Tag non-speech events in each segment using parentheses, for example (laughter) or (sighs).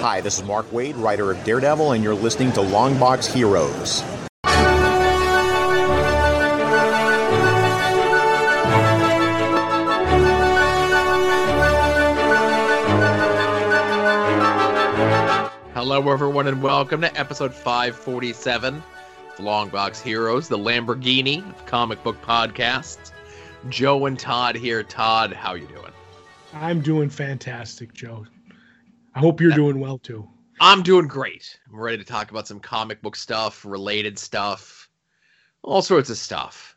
Hi, this is Mark Waid, writer of Daredevil, and you're listening to Longbox Heroes. Hello, everyone, and welcome to episode 547 of Longbox Heroes, the Lamborghini of comic book podcasts. Joe and Todd here. Todd, how you doing? I'm doing fantastic, Joe. I hope you're doing well too. I'm doing great. I'm ready to talk about some comic book stuff, related stuff, all sorts of stuff.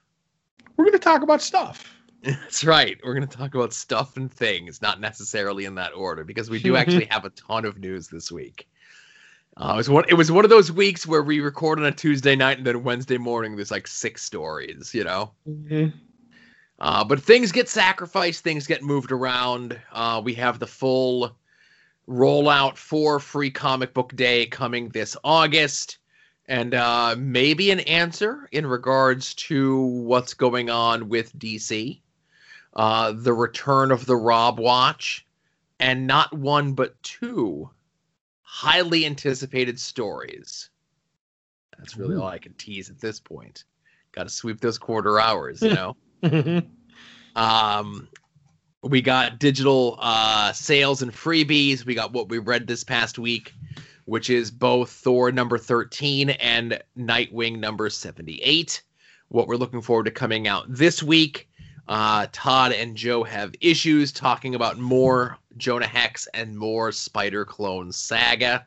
We're going to talk about stuff. (laughs) That's right. We're going to talk about stuff and things, not necessarily in that order, because we do actually (laughs) have a ton of news this week. Uh, it was one. It was one of those weeks where we record on a Tuesday night and then Wednesday morning there's like six stories, you know. Mm-hmm. Uh, but things get sacrificed, things get moved around. Uh, we have the full rollout for Free Comic Book Day coming this August, and uh, maybe an answer in regards to what's going on with DC, uh, the return of the Rob Watch, and not one but two highly anticipated stories. That's really Ooh. all I can tease at this point. Got to sweep those quarter hours, you (laughs) know. (laughs) Um, we got digital uh, sales and freebies. We got what we read this past week, which is both Thor number 13 and Nightwing number 78. What we're looking forward to coming out this week. Uh, Todd and Joe have issues talking about more Jonah Hex and more Spider Clone Saga.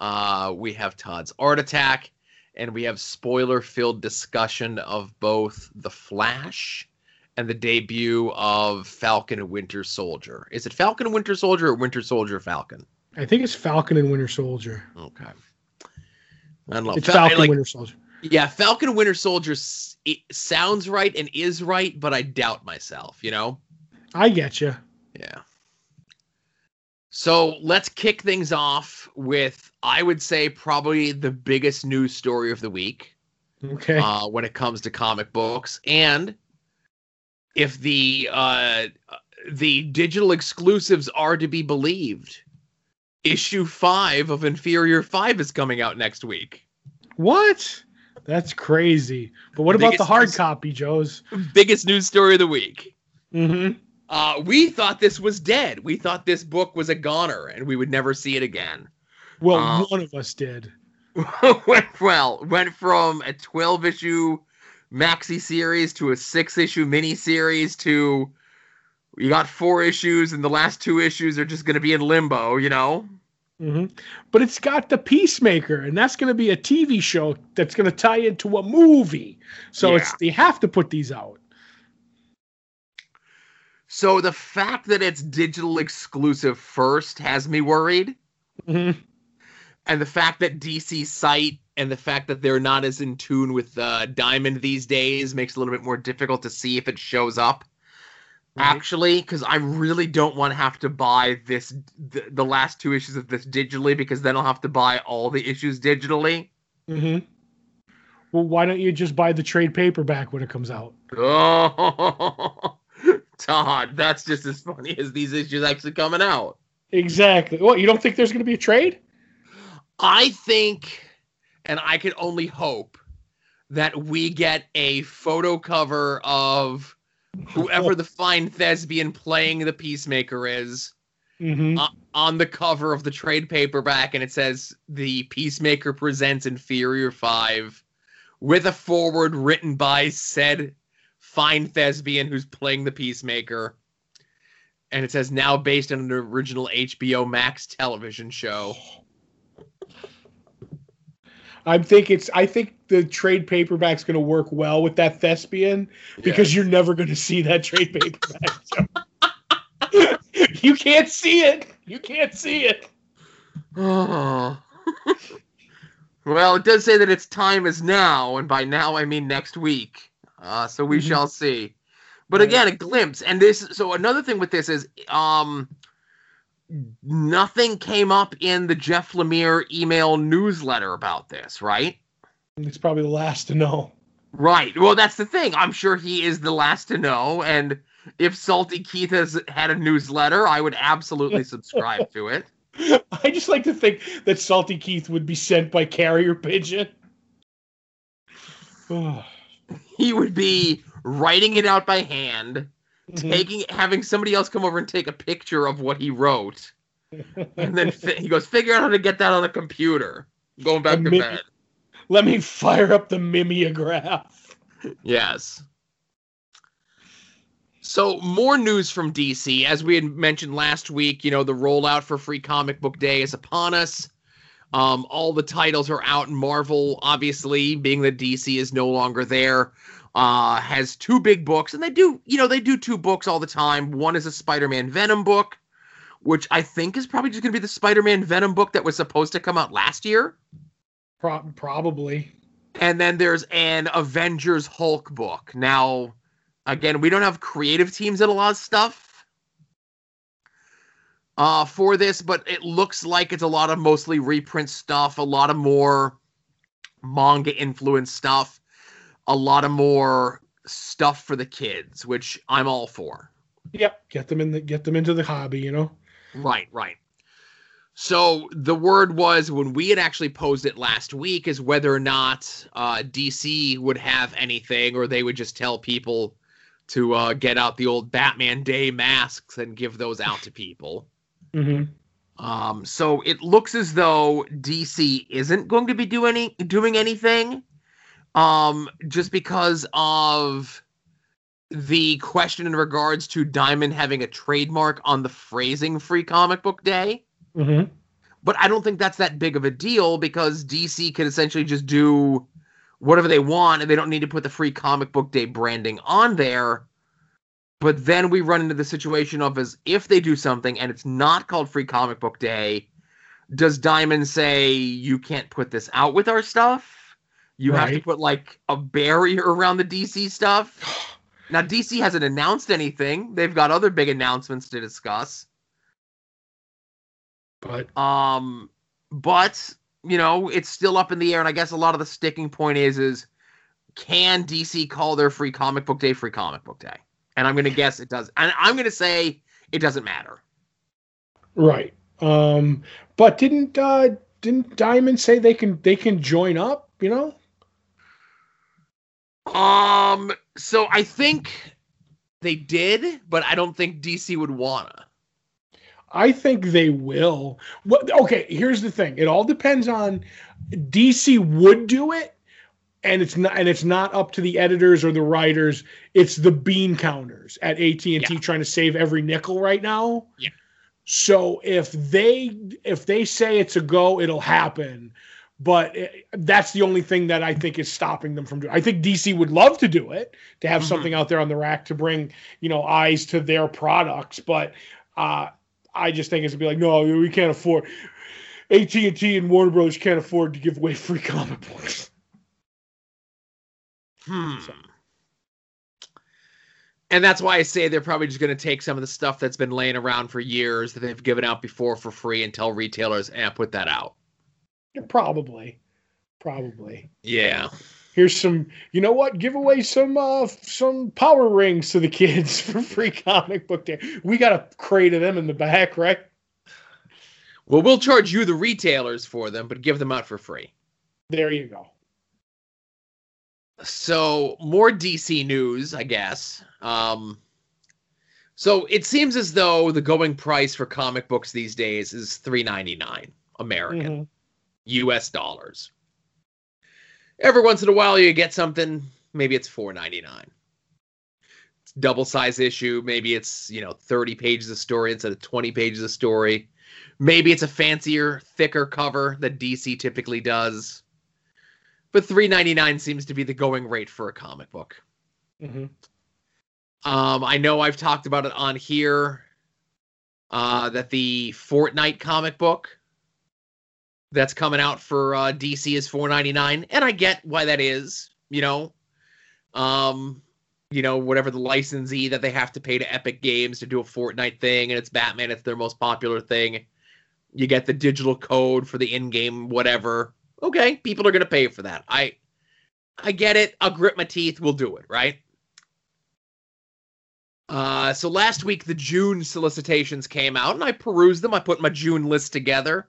Uh, we have Todd's Art Attack, and we have spoiler filled discussion of both The Flash and the debut of Falcon and Winter Soldier. Is it Falcon and Winter Soldier or Winter Soldier Falcon? I think it's Falcon and Winter Soldier. Okay. I don't know. It's Fal- Falcon like- Winter Soldier. Yeah, Falcon and Winter Soldier s- it sounds right and is right, but I doubt myself, you know? I get you. Yeah. So let's kick things off with, I would say, probably the biggest news story of the week. Okay. uh, when it comes to comic books. And if the uh, the digital exclusives are to be believed, issue five of Inferior Five is coming out next week. what? That's crazy. But what about the hard news- copy, Joe's? Biggest news story of the week. Mm-hmm. Uh, we thought this was dead. We thought this book was a goner and we would never see it again. Well, Uh, one of us did. (laughs) went well. Went from a 12 issue maxi series to a six issue mini series to you got four issues and the last two issues are just going to be in limbo, you know? hmm But it's got the Peacemaker, and that's going to be a TV show that's going to tie into a movie. So it's they have to put these out. So the fact that it's digital exclusive first has me worried. Mhm. And the fact that DC site and the fact that they're not as in tune with uh, Diamond these days makes it a little bit more difficult to see if it shows up. Right. Actually, because I really don't want to have to buy this the, the last two issues of this digitally because then I'll have to buy all the issues digitally. hmm Well, why don't you just buy the trade paperback when it comes out? Oh, (laughs) Todd, that's just as funny as these issues actually coming out. Exactly. What you don't think there's going to be a trade? I think, and I could only hope, that we get a photo cover of whoever the fine thespian playing the Peacemaker is hmm uh, on the cover of the trade paperback, and it says the Peacemaker presents Inferior Five with a forward written by said fine thespian who's playing the Peacemaker. And it says now based on an original HBO Max television show. (laughs) I think it's. I think the trade paperback's going to work well with that thespian because you're never going to see that trade paperback. so. (laughs) you can't see it. You can't see it. Oh. (laughs) well, it does say that its time is now, and by now I mean next week. Uh, so we Mhm. shall see. But Right. again, a glimpse. And this so another thing with this is um nothing came up in the Jeff Lemire email newsletter about this, right? He's probably the last to know. Right. Well, that's the thing. I'm sure he is the last to know. And if Salty Keith has had a newsletter, I would absolutely (laughs) subscribe to it. I just like to think that Salty Keith would be sent by carrier pigeon. (sighs) he would be writing it out by hand, Mhm. taking having somebody else come over and take a picture of what he wrote, and then (laughs) fi- he goes, "Figure out how to get that on a computer." Going back A to mi- bed. Let me fire up the mimeograph. Yes. So more news from DC. As we had mentioned last week, you know, the rollout for Free Comic Book Day is upon us. Um, all the titles are out. In Marvel, obviously, being that DC is no longer there, uh, has two big books, and they do, you know, they do two books all the time. One is a Spider-Man Venom book, which I think is probably just going to be the Spider-Man Venom book that was supposed to come out last year. Pro- probably. And then there's an Avengers Hulk book. Now, again, we don't have creative teams in a lot of stuff uh, for this, but it looks like it's a lot of mostly reprint stuff, a lot of more manga influence stuff, a lot of more stuff for the kids, which I'm all for. Yep. Get them in the get them into the hobby, you know? Right, right. So the word was when we had actually posed it last week is whether or not uh, DC would have anything, or they would just tell people to uh, get out the old Batman Day masks and give those out to people. Mm-hmm. Um, so it looks as though DC isn't going to be doing any, doing anything, um, just because of the question in regards to Diamond having a trademark on the phrasing Free Comic Book Day. Mm-hmm. But I don't think that's that big of a deal because DC can essentially just do whatever they want and they don't need to put the free comic book day branding on there. But then we run into the situation of as if they do something and it's not called free comic book day, does Diamond say you can't put this out with our stuff? You have to put like a barrier around the DC stuff. (sighs) Now DC hasn't announced anything. They've got other big announcements to discuss. But Um, but you know, it's still up in the air, and I guess a lot of the sticking point is is can DC call their free comic book day free comic book day? And I'm gonna guess it does. And I'm gonna say it doesn't matter. right. Um but didn't uh didn't Diamond say they can they can join up, you know? Um, so I think they did, but I don't think DC would wanna. I think they will. What okay, here's the thing. It all depends on DC would do it and it's not and it's not up to the editors or the writers. It's the bean counters at AT&T trying to save every nickel right now. Yeah. So if they if they say it's a go, it'll happen. But that's the only thing that I think is stopping them from doing. I think DC would love to do it to have Mhm. something out there on the rack to bring you know eyes to their products, but uh, I just think it's gonna be like, no, we can't afford. AT and T and Warner Brothers can't afford to give away free comic books. Hmm. And that's why I say they're probably just going to take some of the stuff that's been laying around for years that they've given out before for free and tell retailers, and put that out. Probably, probably. Yeah. Here's some. You know what? Give away some uh some power rings to the kids (laughs) for free comic book day. We got a crate of them in the back, right? Well, we'll charge you, the retailers, for them, but give them out for free. There you go. So, more DC news, I guess. Um, so it seems as though the going price for comic books these days is three ninety nine American. Mhm. US dollars. Every once in a while you get something, maybe it's 4.99. It's double size issue, maybe it's, you know, 30 pages of story instead of 20 pages of story. Maybe it's a fancier, thicker cover that DC typically does. But 3.99 seems to be the going rate for a comic book. Mhm. Um, I know I've talked about it on here. Uh, that the Fortnite comic book that's coming out for uh, DC is four ninety nine, and I get why that is. You know, um, you know whatever the licensee that they have to pay to Epic Games to do a Fortnite thing, and it's Batman. It's their most popular thing. You get the digital code for the in-game whatever. Okay, people are gonna pay for that. I, I get it. I'll grit my teeth. We'll do it. Right. Uh, so last week the June solicitations came out, and I perused them. I put my June list together.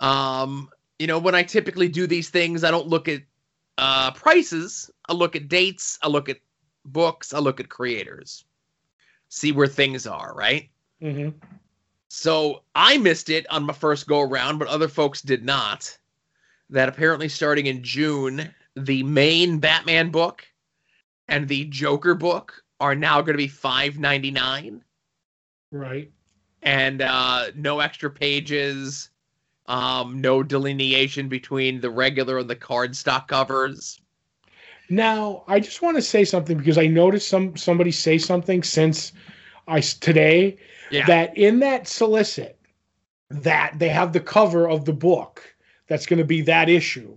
Um, you know, when I typically do these things, I don't look at uh, prices. I look at dates. I look at books. I look at creators. See where things are, right? Mm-hmm. So I missed it on my first go around, but other folks did not. That apparently starting in June, the main Batman book and the Joker book are now going to be five ninety nine, Right. and uh, no extra pages, um, no delineation between the regular and the cardstock covers. Now, I just want to say something because I noticed some somebody say something since I today Yeah. that in that solicit that they have the cover of the book that's going to be that issue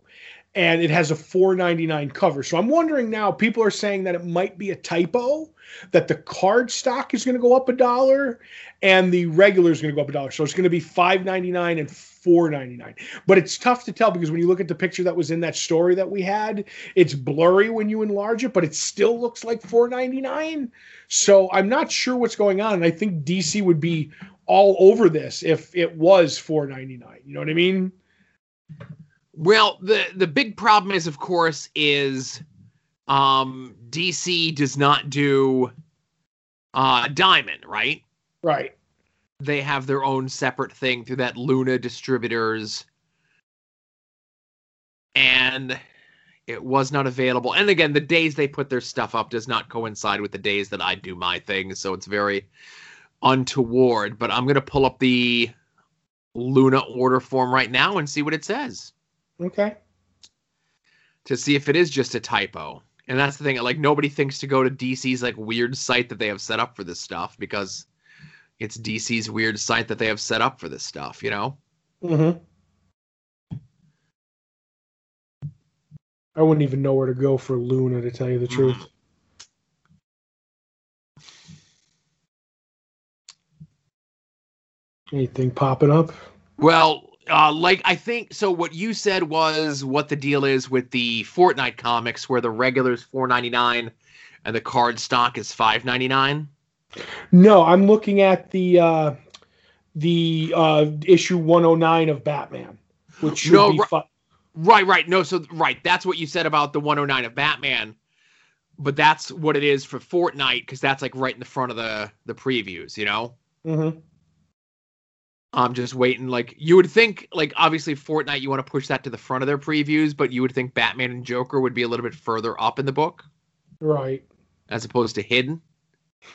and it has a 499 cover. So I'm wondering now people are saying that it might be a typo that the card stock is going to go up a dollar and the regular is going to go up a dollar. So it's going to be 599 and 499. But it's tough to tell because when you look at the picture that was in that story that we had, it's blurry when you enlarge it, but it still looks like 499. So I'm not sure what's going on. And I think DC would be all over this if it was 499. You know what I mean? Well, the the big problem is, of course, is um, DC does not do uh, Diamond, right? Right. They have their own separate thing through that Lunar Distributors, and it was not available. And again, the days they put their stuff up does not coincide with the days that I do my thing, so it's very untoward. But I'm gonna pull up the Lunar order form right now and see what it says. Okay. to see if it is just a typo. And that's the thing, like nobody thinks to go to DC's like weird site that they have set up for this stuff because it's DC's weird site that they have set up for this stuff, you know? Mm-hmm. I wouldn't even know where to go for Lunar to tell you the truth. Anything popping up? Well, uh, like I think so. What you said was what the deal is with the Fortnite comics, where the regular is four ninety nine and the card stock is five ninety nine. No, I'm looking at the uh the uh issue 109 of Batman, which should No, be ri- fi- Right, right. No, so right, that's what you said about the 109 of Batman. But that's what it is for Fortnite because that's like right in the front of the the previews, you know. Mhm. I'm just waiting. Like you would think, like obviously Fortnite, you want to push that to the front of their previews, but you would think Batman and Joker would be a little bit further up in the book right. as opposed to hidden.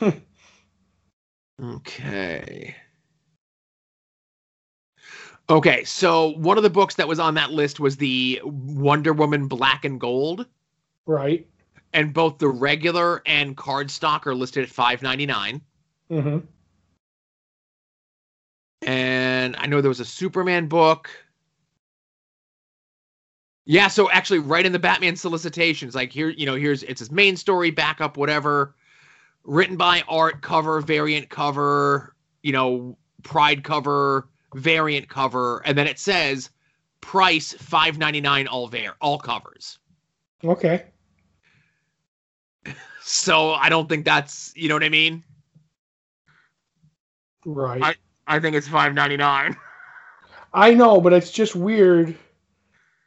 (laughs) okay. Okay, so one of the books that was on that list was the Wonder Woman Black and Gold, Right. and both the regular and cardstock are listed at five ninety nine. Mhm. and I know there was a Superman book. Yeah, so actually, right in the Batman solicitations, like here, you know, here's it's his main story, backup, whatever, written by Art, cover, variant cover, you know, Pride cover, variant cover, and then it says price five ninety nine all var all covers. Okay. (laughs) So I don't think that's you know what I mean. Right. I think it's five ninety nine. (laughs) I know, but it's just weird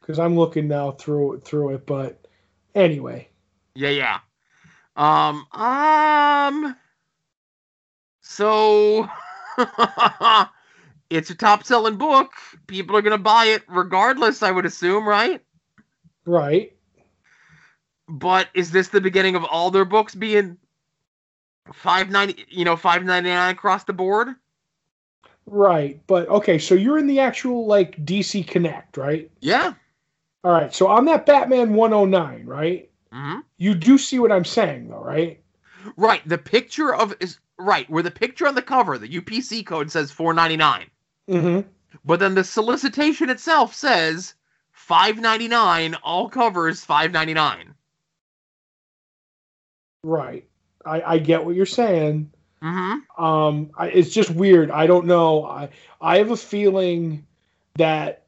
because I'm looking now through through it. But anyway, Yeah, yeah. Um, um. So, (laughs) it's a top-selling book. People are gonna buy it regardless. I would assume, right? right? But is this the beginning of all their books being five ninety? You know, five ninety nine across the board? Right. But okay, so you're in the actual like DC Connect, right? Yeah. All right. So on that Batman 109, right? Hmm You do see what I'm saying, though, right? Right. The picture of is right where the picture on the cover, the UPC code says four ninety nine. Mm-hmm. But then the solicitation itself says five ninety nine, all covers five ninety nine. Right. I, I get what you're saying. Mm-hmm. Um, I, it's just weird. I don't know. I I have a feeling that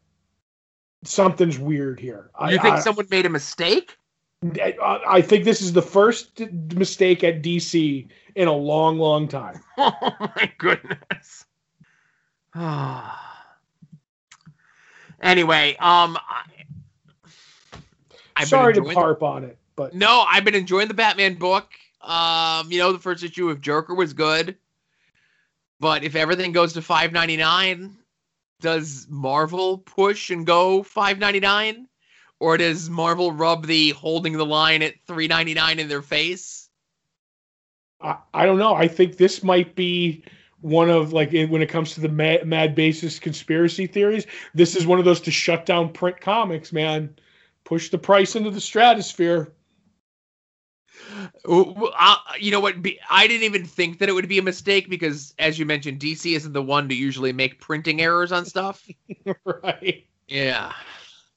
something's weird here. I, You think I- someone made a mistake? I I think this is the first mistake at DC in a long, long time. (laughs) Oh my goodness. (sighs) anyway, um, I, I've been Sorry to harp on it, but No, I've been enjoying the Batman book. Um, you know, the first issue of Joker was good. But if everything goes to five ninety nine, does Marvel push and go five ninety nine? Or does Marvel rub the holding the line at three ninety nine in their face? I, I don't know. I think this might be one of like when it comes to the mad, mad basis conspiracy theories. This is one of those to shut down print comics, man. Push the price into the stratosphere. Uh, you know what? Be, I didn't even think that it would be a mistake because, as you mentioned, DC isn't the one to usually make printing errors on stuff. (laughs) right. Yeah.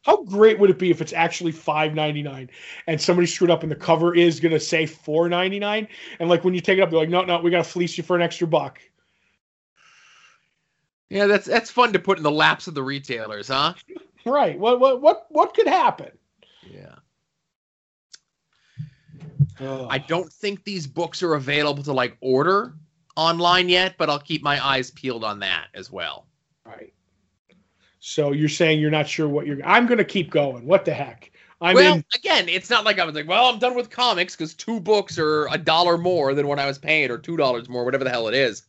How great would it be if it's actually five ninety nine and somebody screwed up and the cover is gonna say four ninety nine and like when you take it up they're like no no we gotta fleece you for an extra buck. Yeah, that's that's fun to put in the laps of the retailers, huh? (laughs) Right. What what what what could happen? Yeah. I don't think these books are available to like order online yet, but I'll keep my eyes peeled on that as well. Right. So you're saying you're not sure what you're. I'm going to keep going. What the heck? I'm well, in. again, it's not like I was like, well, I'm done with comics because two books are a dollar more than what I was paying, or two dollars more, whatever the hell it is.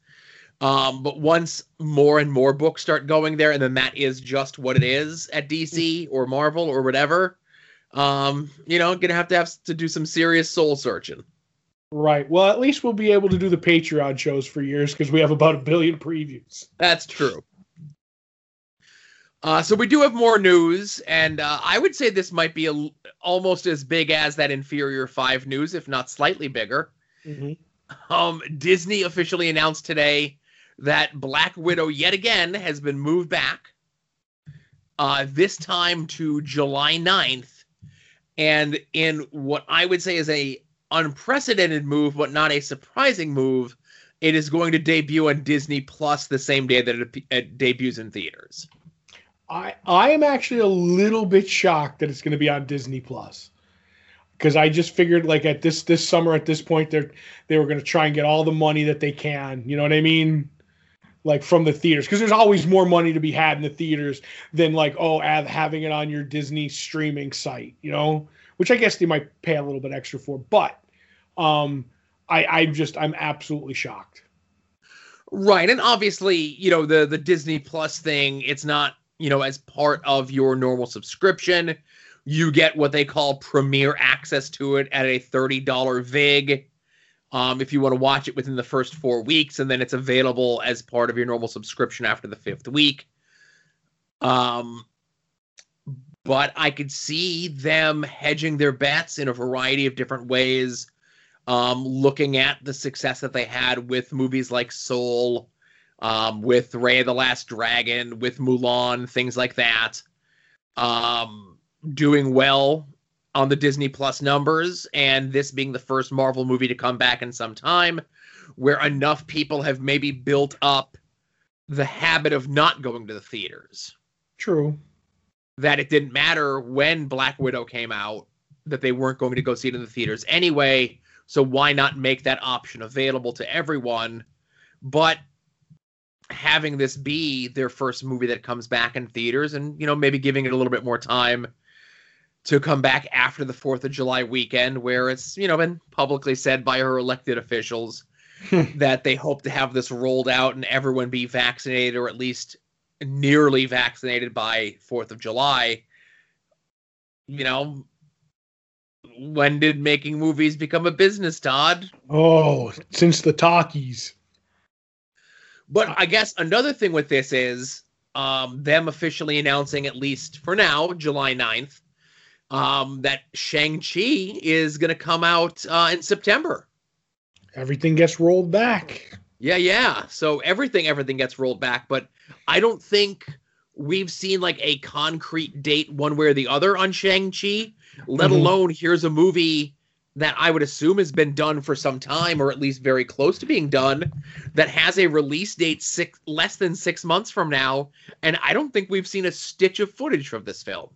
Um, but once more and more books start going there, and then that is just what it is at DC or Marvel or whatever, um, you know, gonna have to have to do some serious soul searching. Right. Well, at least we'll be able to do the Patreon shows for years because we have about a billion previews. That's true. Uh, so we do have more news, and uh, I would say this might be a, almost as big as that inferior five news, if not slightly bigger. Um, Disney officially announced today that Black Widow yet again has been moved back. Uh, this time to July 9th, and in what I would say is a unprecedented move, but not a surprising move. It is going to debut on Disney Plus the same day that it, it debuts in theaters. I I am actually a little bit shocked that it's going to be on Disney Plus because I just figured like at this this summer at this point they're they were going to try and get all the money that they can. You know what I mean? Like from the theaters because there's always more money to be had in the theaters than like oh having it on your Disney streaming site. You know, which I guess they might pay a little bit extra for, but um, I I'm just I'm absolutely shocked. Right, and obviously, you know, the the Disney Plus thing, it's not, you know, as part of your normal subscription. You get what they call premier access to it at a $30 VIG. Um, if you want to watch it within the first four weeks, and then it's available as part of your normal subscription after the fifth week. Um, but I could see them hedging their bets in a variety of different ways um, looking at the success that they had with movies like Soul, um, with Raya the Last Dragon, with Mulan, things like that, um, doing well on the Disney Plus numbers, and this being the first Marvel movie to come back in some time, where enough people have maybe built up the habit of not going to the theaters True. that it didn't matter when Black Widow came out that they weren't going to go see it in the theaters anyway. So why not make that option available to everyone? But having this be their first movie that comes back in theaters and you know maybe giving it a little bit more time to come back after the 4th of July weekend where it's you know been publicly said by her elected officials hmm. that they hope to have this rolled out and everyone be vaccinated or at least nearly vaccinated by 4th of July. You know, when did making movies become a business, Todd? Oh, since the talkies. But I guess another thing with this is um, them officially announcing, at least for now, July 9th, um, that Shang-Chi is going to come out uh, in September. Everything gets rolled back. Yeah, yeah. So everything, everything gets rolled back, but I don't think we've seen like a concrete date one way or the other on Shang-Chi, let Mhm. alone here's a movie that I would assume has been done for some time or at least very close to being done that has a release date six less than 6 months from now and I don't think we've seen a stitch of footage from this film.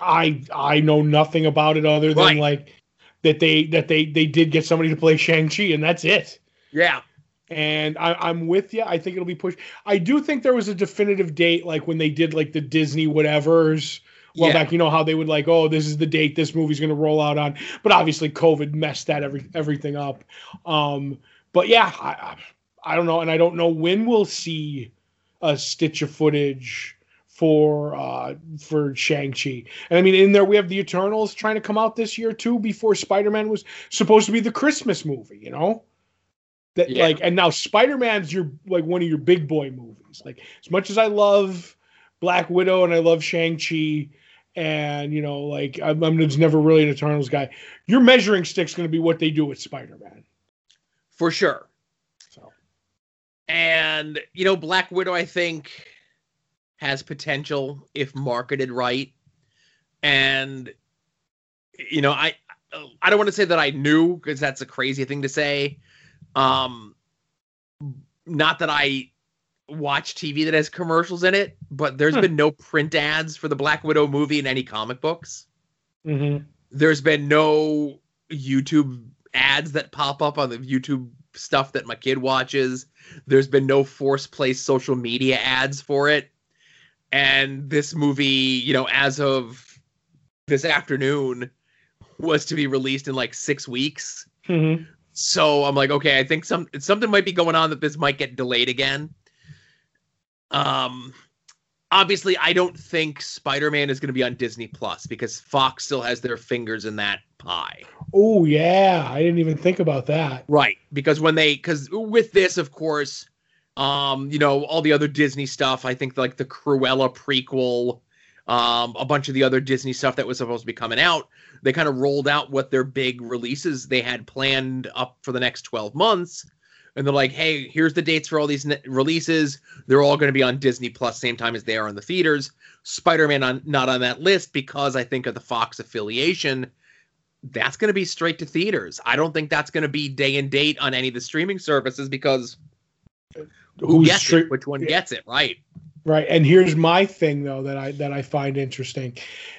I I know nothing about it other than Right. like that they that they they did get somebody to play Shang Chi, and that's it. Yeah. And I, I'm with you. I think it'll be pushed. I do think there was a definitive date, like when they did like the Disney whatevers. Well, Yeah. back, you know how they would like, oh, this is the date this movie's going to roll out on. But obviously, COVID messed that every everything up. Um, but yeah, I, I don't know, and I don't know when we'll see a stitch of footage for uh for Shang-Chi. And I mean in there we have the Eternals trying to come out this year too before Spider-Man was supposed to be the Christmas movie, you know? That Yeah. like and now Spider-Man's your like one of your big boy movies. Like as much as I love Black Widow and I love Shang-Chi and you know like I'm, I'm just never really an Eternals guy. Your measuring stick's going to be what they do with Spider-Man. For sure. So And you know, Black Widow, I think, has potential if marketed right. And you know, I I don't want to say that I knew because that's a crazy thing to say. Um, not that I watch TV that has commercials in it, but there's been no print ads for the Black Widow movie in any comic books. mhm. There's been no YouTube ads that pop up on the YouTube stuff that my kid watches. There's been no force placed social media ads for it. And this movie, you know, as of this afternoon, was to be released in like six weeks. Mhm. So I'm like, okay, I think some something might be going on that this might get delayed again. Um obviously I don't think Spider-Man is going to be on Disney Plus because Fox still has their fingers in that pie. Oh yeah, I didn't even think about that. Right. Because when they cuz with this of course um you know all the other Disney stuff, I think like the Cruella prequel um a bunch of the other Disney stuff that was supposed to be coming out, they kind of rolled out what their big releases they had planned up for the next 12 months. And they're like, "Hey, here's the dates for all these ne- releases. They're all going to be on Disney Plus same time as they are on the theaters. Spider-Man on not on that list because I think of the Fox affiliation. That's going to be straight to theaters. I don't think that's going to be day and date on any of the streaming services because who Who's gets it? Which one gets it? Right? Right. And here's my thing though that I that I find interesting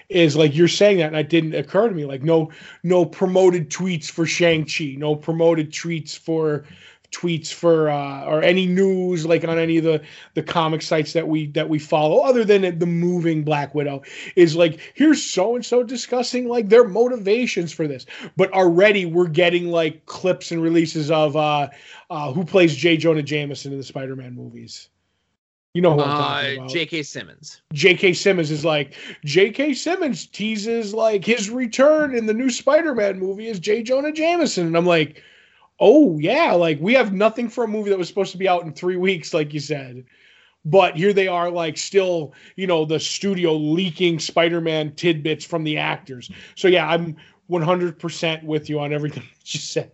is like you're saying that and it didn't occur to me like no no promoted tweets for Shang-Chi, no promoted tweets for tweets for uh or any news like on any of the the comic sites that we that we follow other than the moving Black Widow is like here's so and so discussing like their motivations for this. But already we're getting like clips and releases of uh uh who plays J. Jonah Jameson in the Spider-Man movies. You know who I'm talking Uh, about. J.K. Simmons. J.K. Simmons is like J.K. Simmons teases like his return in the new Spider-Man movie is J. Jonah Jameson, and I'm like, oh yeah, like we have nothing for a movie that was supposed to be out in three weeks, like you said, but here they are, like still, you know, the studio leaking Spider-Man tidbits from the actors. So yeah, I'm 100% with you on everything (laughs) that you said.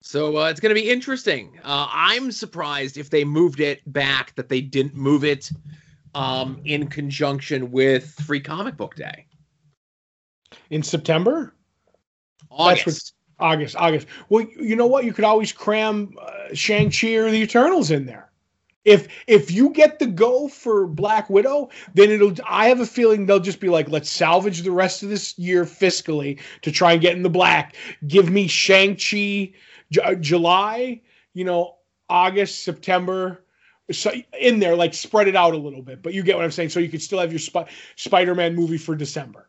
So uh, it's going to be interesting. Uh, I'm surprised if they moved it back that they didn't move it um, in conjunction with Free Comic Book Day, In September, August. August, August. Well, you know what? You could always cram uh, Shang Chi or the Eternals in there. If if you get the go for Black Widow, then it'll. I have a feeling they'll just be like, let's salvage the rest of this year fiscally to try and get in the black. Give me Shang Chi, J- uh, July. You know, August, September. So in there, like spread it out a little bit. But you get what I'm saying. So you could still have your Sp- Spider-Man movie for December.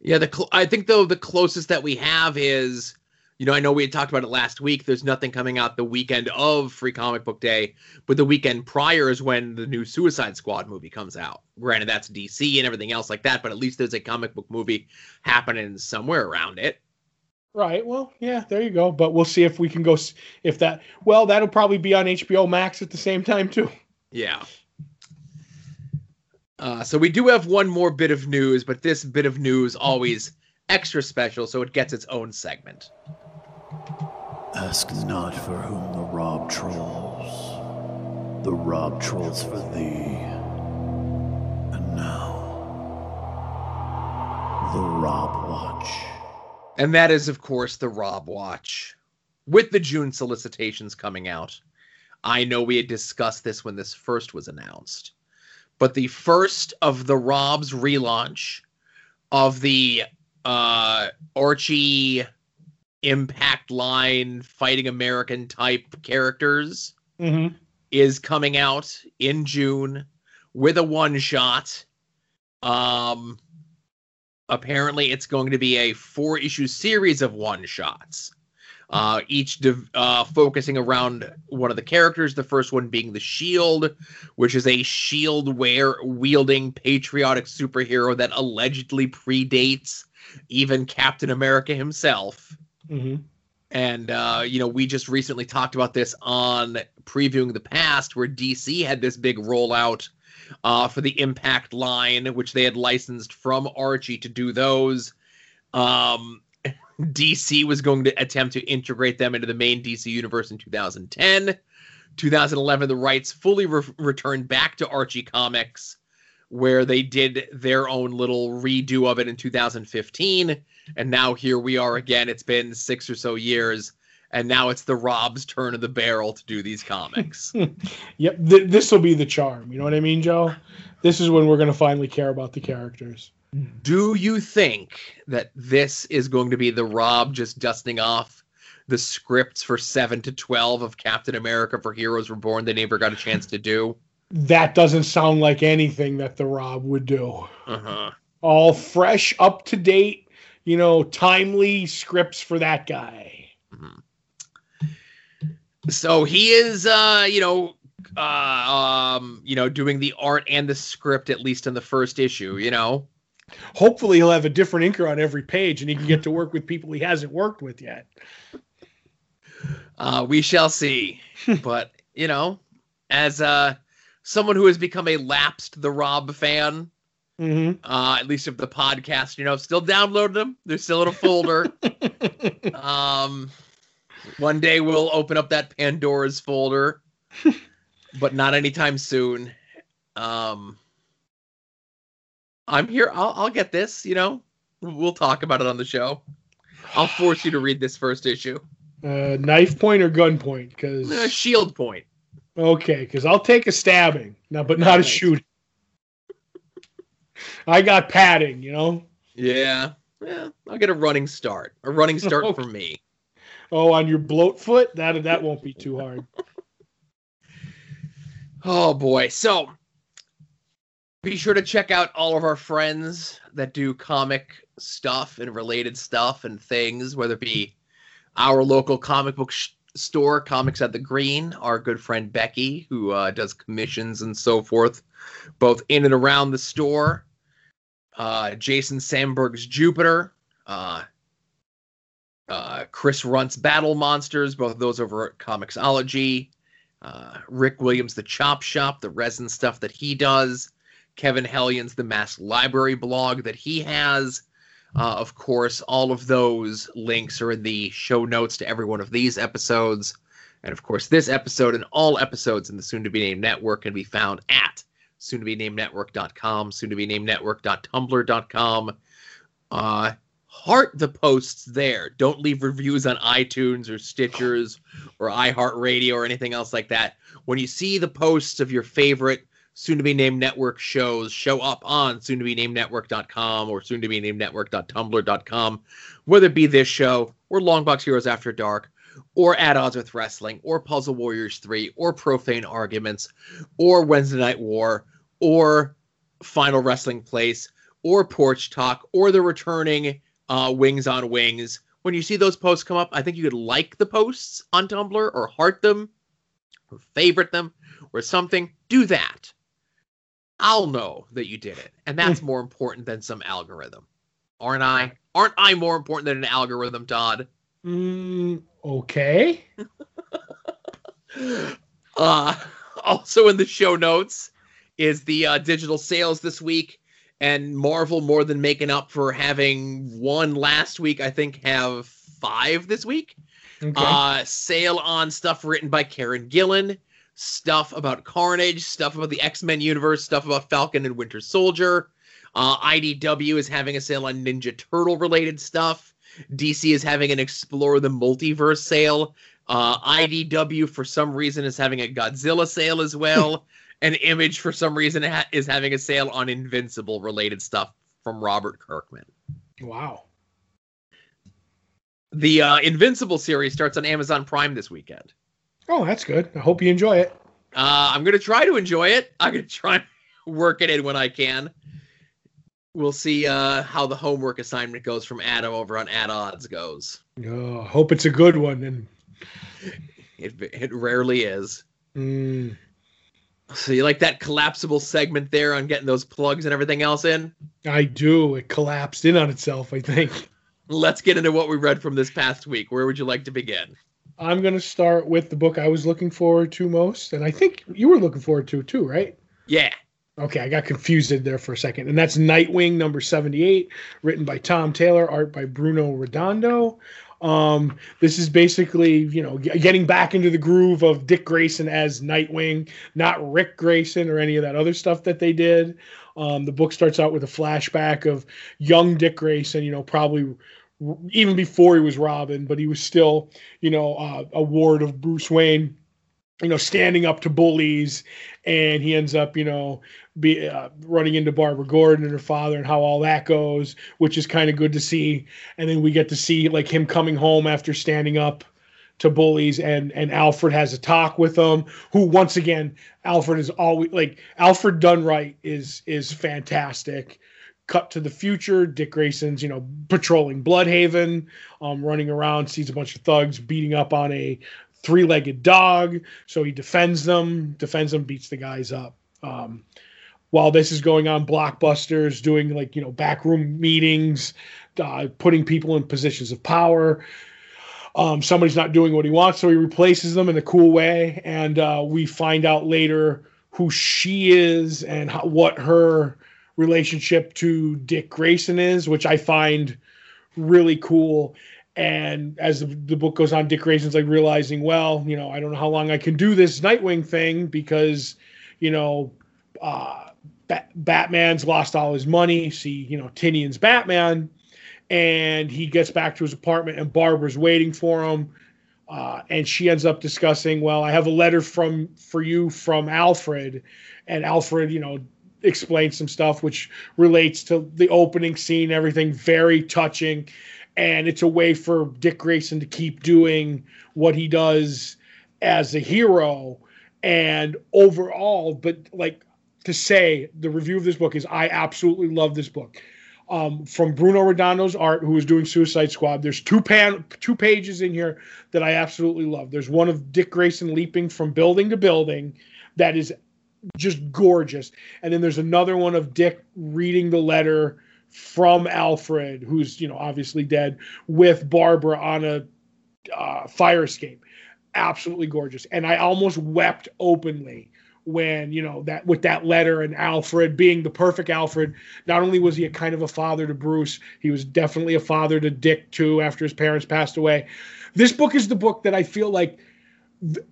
Yeah, the cl- I think though the closest that we have is, you know, I know we had talked about it last week. There's nothing coming out the weekend of Free Comic Book Day, but the weekend prior is when the new Suicide Squad movie comes out. Granted, that's DC and everything else like that, but at least there's a comic book movie happening somewhere around it. Right. Well, yeah, there you go. But we'll see if we can go if that. Well, that'll probably be on HBO Max at the same time too. Yeah. Uh, so we do have one more bit of news, but this bit of news always extra special, so it gets its own segment. Ask not for whom the rob trolls. The rob trolls for thee. And now, the Rob Watch. And that is, of course, the Rob Watch. With the June solicitations coming out, I know we had discussed this when this first was announced, but the first of the Rob's relaunch of the uh, Archie impact line fighting American type characters Mm-hmm. is coming out in June with a one shot. Um, apparently, it's going to be a four issue series of one shots, uh, each div- uh, focusing around one of the characters. The first one being the Shield, which is a shield wear wielding patriotic superhero that allegedly predates even Captain America himself Mm-hmm. and uh, you know we just recently talked about this on previewing the past where dc had this big rollout uh, for the impact line which they had licensed from archie to do those. Um, (laughs) dc was going to attempt to integrate them into the main dc universe in 2010 2011 the rights fully re- returned back to archie comics where they did their own little redo of it in 2015 and now here we are again. It's been six or so years, and now it's the Rob's turn of the barrel to do these comics. (laughs) Yep. Th- this will be the charm. You know what I mean, Joe? This is when we're going to finally care about the characters. do you think that this is going to be the Rob just dusting off the scripts for seven to twelve of Captain America for Heroes Reborn they never got a chance to do? That doesn't sound like anything that the Rob would do. Uh-huh. All fresh, up to date, you know, timely scripts for that guy. So he is, uh, you know, uh, um, you know, doing the art and the script at least in the first issue. You know, Hopefully, he'll have a different inker on every page, and he can get to work with people he hasn't worked with yet. Uh, we shall see. (laughs) but you know, as uh, someone who has become a lapsed the Rob fan, Mm-hmm. uh, at least of the podcast, you know, still download them. They're still in a folder. (laughs) um, one day we'll open up that Pandora's folder, but not anytime soon. Um, I'm here. I'll, I'll get this. You know, we'll talk about it on the show. I'll force you to read this first issue. uh, knife point or gun point? Uh, Because shield point. Okay, because I'll take a stabbing, no, but not a shooting. I got padding, you know. Yeah. Yeah. I'll get a running start. A running start (laughs) Okay. for me. Oh, on your bloat foot, that that won't be too hard. (laughs) Oh boy. So be sure to check out all of our friends that do comic stuff and related stuff and things, whether it be our local comic book sh- store, Comics at the Green, our good friend Becky, who uh, does commissions and so forth, both in and around the store. Uh, Jason Sandberg's Jupiter, uh, uh, Chris Runt's Battle Monsters, both of those over at Comixology. Uh, Rick Williams, the Chop Shop, the resin stuff that he does. Kevin Hellions, the Mass Library blog that he has. Uh, of course, all of those links are in the show notes to every one of these episodes. And of course, this episode and all episodes in the soon to be named network can be found at soon to be named network.com, soon to be named network.tumblr.com. Uh, heart the posts there. Don't leave reviews on iTunes or Stitchers or iHeartRadio or anything else like that. When you see the posts of your favorite soon to be named network shows show up on soon to be named network.com or soon to be named network.tumblr.com, whether it be this show or Longbox Heroes After Dark or At Odds with Wrestling or Puzzle Warriors 3 or Profane Arguments or Wednesday Night War or Final Wrestling Place or Porch Talk or the returning uh, Wings on Wings. When you see those posts come up, I think you could like the posts on Tumblr or heart them or favorite them or something. Do that. I'll know that you did it. And that's more important than some algorithm. Aren't I? Aren't I more important than an algorithm, Todd? Mm, okay. (laughs) Uh, also in the show notes is the uh, digital sales this week, and Marvel more than making up for having one last week. I think have five this week. Okay. Uh, sale on stuff written by Kieron Gillen, stuff about Carnage, stuff about the X Men universe, stuff about Falcon and Winter Soldier. Uh, IDW is having a sale on Ninja Turtle related stuff. DC is having an Explore the Multiverse sale. Uh, IDW, for some reason, is having a Godzilla sale as well. (laughs) and Image, for some reason, ha- is having a sale on Invincible related stuff from Robert Kirkman. wow. The uh, Invincible series starts on Amazon Prime this weekend. Oh, that's good. I hope you enjoy it. Uh, I'm gonna try to enjoy it. I'm gonna try and (laughs) work it in when I can. We'll see uh, how the homework assignment goes from Adam over on At Odds goes. Oh, hope it's a good one. And It it rarely is. mm, So you like that collapsible segment there on getting those plugs and everything else in? I do. It collapsed in on itself. I think. Let's get into what we read from this past week. Where would you like to begin? I'm going to start with the book I was looking forward to most, and I think you were looking forward to it too, right? Yeah. Okay, I got confused there for a second. And that's Nightwing number 78, written by Tom Taylor, art by Bruno Redondo. Um, this is basically, you know, getting back into the groove of Dick Grayson as Nightwing, not Rick Grayson or any of that other stuff that they did. Um, the book starts out with a flashback of young Dick Grayson, you know, probably even before he was Robin, but he was still, you know, uh, a ward of Bruce Wayne, you know, standing up to bullies. And he ends up, you know, be uh, running into Barbara Gordon and her father and how all that goes, which is kind of good to see. And then we get to see like him coming home after standing up to bullies and and Alfred has a talk with him who once again Alfred is always like Alfred done right is is fantastic cut to the future. Dick Grayson's you know patrolling Blüdhaven um running around sees a bunch of thugs beating up on a three-legged dog. So he defends them defends them beats the guys up. Um while this is going on blockbusters doing like you know backroom meetings uh, putting people in positions of power. Um, somebody's not doing what he wants, so he replaces them in a cool way, and uh, we find out later who she is and how, what her relationship to Dick Grayson is, which I find really cool. And as the, the book goes on, Dick Grayson's like realizing, well, you know, I don't know how long I can do this Nightwing thing because, you know, uh, Bat- Batman's lost all his money. See, you know, Tynion's Batman and he gets back to his apartment and barbara's waiting for him uh, and she ends up discussing well i have a letter from for you from alfred and alfred you know explains some stuff which relates to the opening scene everything very touching and it's a way for dick grayson to keep doing what he does as a hero and overall but like to say the review of this book is i absolutely love this book um, from Bruno Redondo's art, who is doing Suicide Squad. There's two pan two pages in here that I absolutely love. There's one of Dick Grayson leaping from building to building, that is just gorgeous. And then there's another one of Dick reading the letter from Alfred, who's you know obviously dead, with Barbara on a uh, fire escape. Absolutely gorgeous, and I almost wept openly when you know that with that letter and Alfred being the perfect Alfred. Not only was he a kind of a father to Bruce, he was definitely a father to Dick too. After his parents passed away, this book is the book that I feel like. th-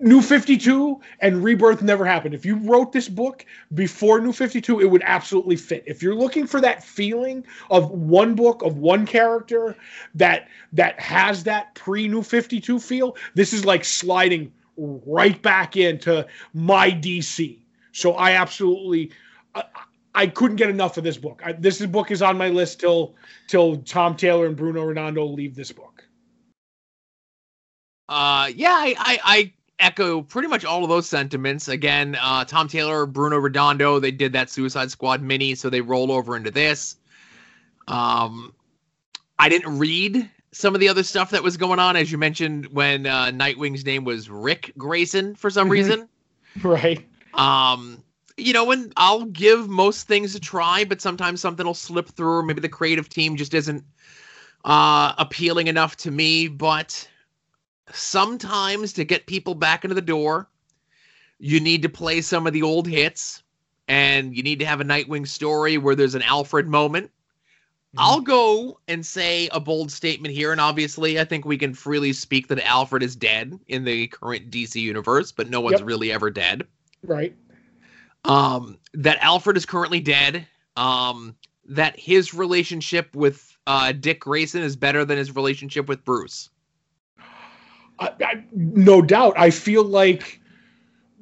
New 52 and Rebirth never happened. If you wrote this book before New 52, it would absolutely fit. If you're looking for that feeling of one book of one character that that has that pre New 52 feel, this is like sliding right back into my DC. So I absolutely I, I couldn't get enough of this book. I, this book is on my list till till Tom Taylor and Bruno Redondo leave this book. Uh, yeah, I, I, I echo pretty much all of those sentiments. Again, uh, Tom Taylor, Bruno Redondo, they did that Suicide Squad mini, so they roll over into this. Um, I didn't read some of the other stuff that was going on, as you mentioned, when uh, Nightwing's name was Rick Grayson for some Mhm. reason. (laughs) Right. Um, you know, and I'll give most things a try, but sometimes something will slip through, or maybe the creative team just isn't uh, appealing enough to me. But sometimes to get people back into the door, you need to play some of the old hits, and you need to have a Nightwing story where there's an Alfred moment. I'll go and say a bold statement here, and obviously, I think we can freely speak that Alfred is dead in the current DC universe, but no one's Yep. really ever dead Right. um, that Alfred is currently dead. Um, that his relationship with uh, Dick Grayson is better than his relationship with Bruce. I, I, no doubt. I feel like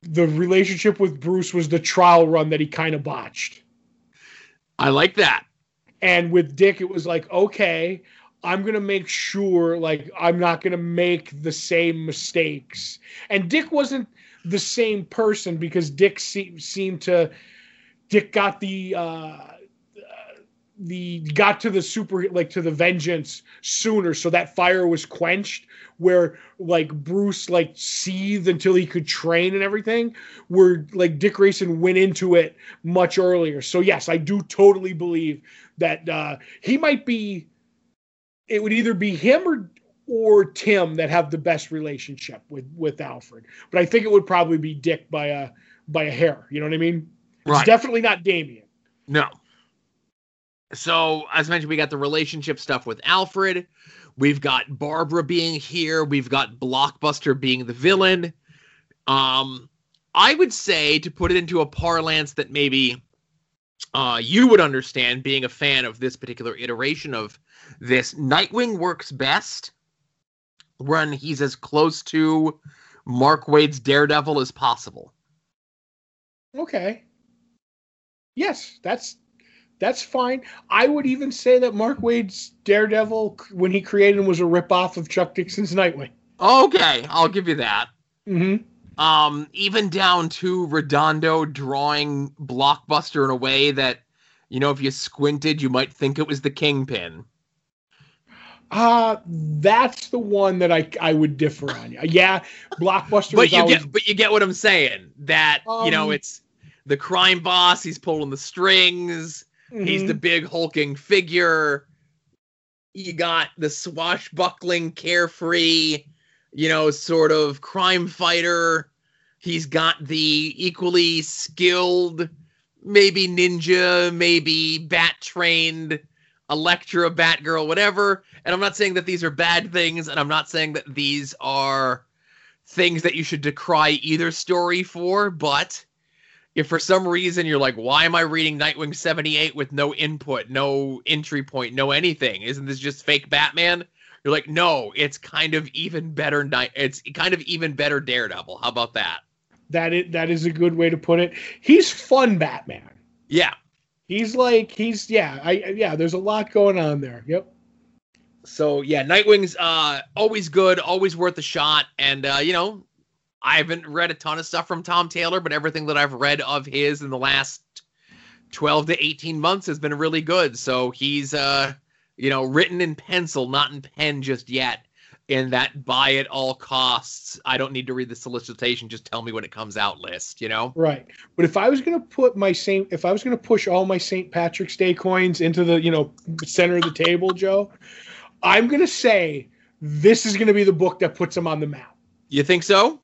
the relationship with Bruce was the trial run that he kind of botched. I like that. And with Dick, it was like, okay, I'm gonna make sure like I'm not gonna make the same mistakes. And Dick wasn't the same person because Dick se- seemed to Dick got the uh the got to the super like to the vengeance sooner so that fire was quenched where like bruce like seethed until he could train and everything where like dick grayson went into it much earlier. So yes i do totally believe that uh he might be it would either be him or or tim that have the best relationship with with alfred. But i think it would probably be dick by a by a hair. You know what i mean? It's definitely not Damian. No. So, as mentioned, we got the relationship stuff with Alfred. We've got Barbara being here. We've got Blockbuster being the villain. Um, I would say to put it into a parlance that maybe uh, you would understand, being a fan of this particular iteration of this, Nightwing works best when he's as close to Mark Waid's Daredevil as possible. Okay. Yes, that's that's fine. I would even say that Mark Waid's Daredevil, when he created him, was a ripoff of Chuck Dixon's Nightwing. Okay, I'll give you that. Mm-hmm. um even down to redondo drawing blockbuster in a way that you know if you squinted you might think it was the kingpin Uh that's the one that I I would differ on. Yeah, Blockbuster but was you always get but you get what i'm saying that you know Um, it's the crime boss he's pulling the strings he's Mhm. the big hulking figure. You got the swashbuckling carefree you know sort of crime fighter. He's got the equally skilled maybe ninja maybe bat trained Elektra batgirl whatever. And i'm not saying that these are bad things and i'm not saying that these are things that you should decry either story for but if for some reason you're like, why am I reading Nightwing 78 with no input, no entry point, no anything? Isn't this just fake Batman? You're like, no, it's kind of even better night. It's kind of even better Daredevil. How about that? that is that is a good way to put it. He's fun Batman. Yeah. He's like he's yeah, I yeah, there's a lot going on there. Yep. So yeah, Nightwing's uh always good, always worth a shot. And uh, you know, I haven't read a ton of stuff from Tom Taylor, but everything that I've read of his in the last 12 to 18 months has been really good. So he's uh you know, written in pencil, not in pen just yet. In that buy at all costs. I don't need to read the solicitation, just tell me when it comes out list, you know? Right. But if I was going to put my Saint, if I was going to push all my St. Patrick's Day coins into the, you know, center of the table, Joe, I'm going to say this is going to be the book that puts them on the map. You think so?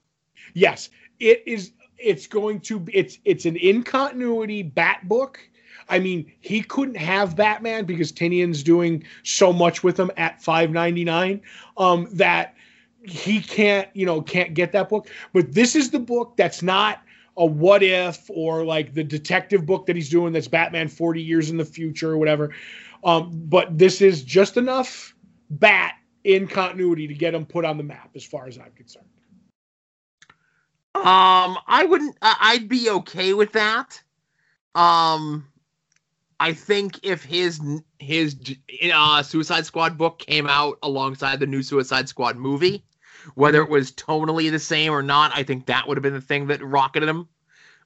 Yes, it is. It's going to be. It's it's an in continuity Bat book. I mean, he couldn't have Batman because Tynion's doing so much with him at 5.99 um, that he can't, you know, can't get that book. But this is the book that's not a what if or like the detective book that he's doing that's Batman 40 years in the future or whatever. Um, but this is just enough Bat in continuity to get him put on the map, as far as I'm concerned. Um, I wouldn't. I'd be okay with that. Um, I think if his his uh, Suicide Squad book came out alongside the new Suicide Squad movie, whether it was tonally the same or not, I think that would have been the thing that rocketed him.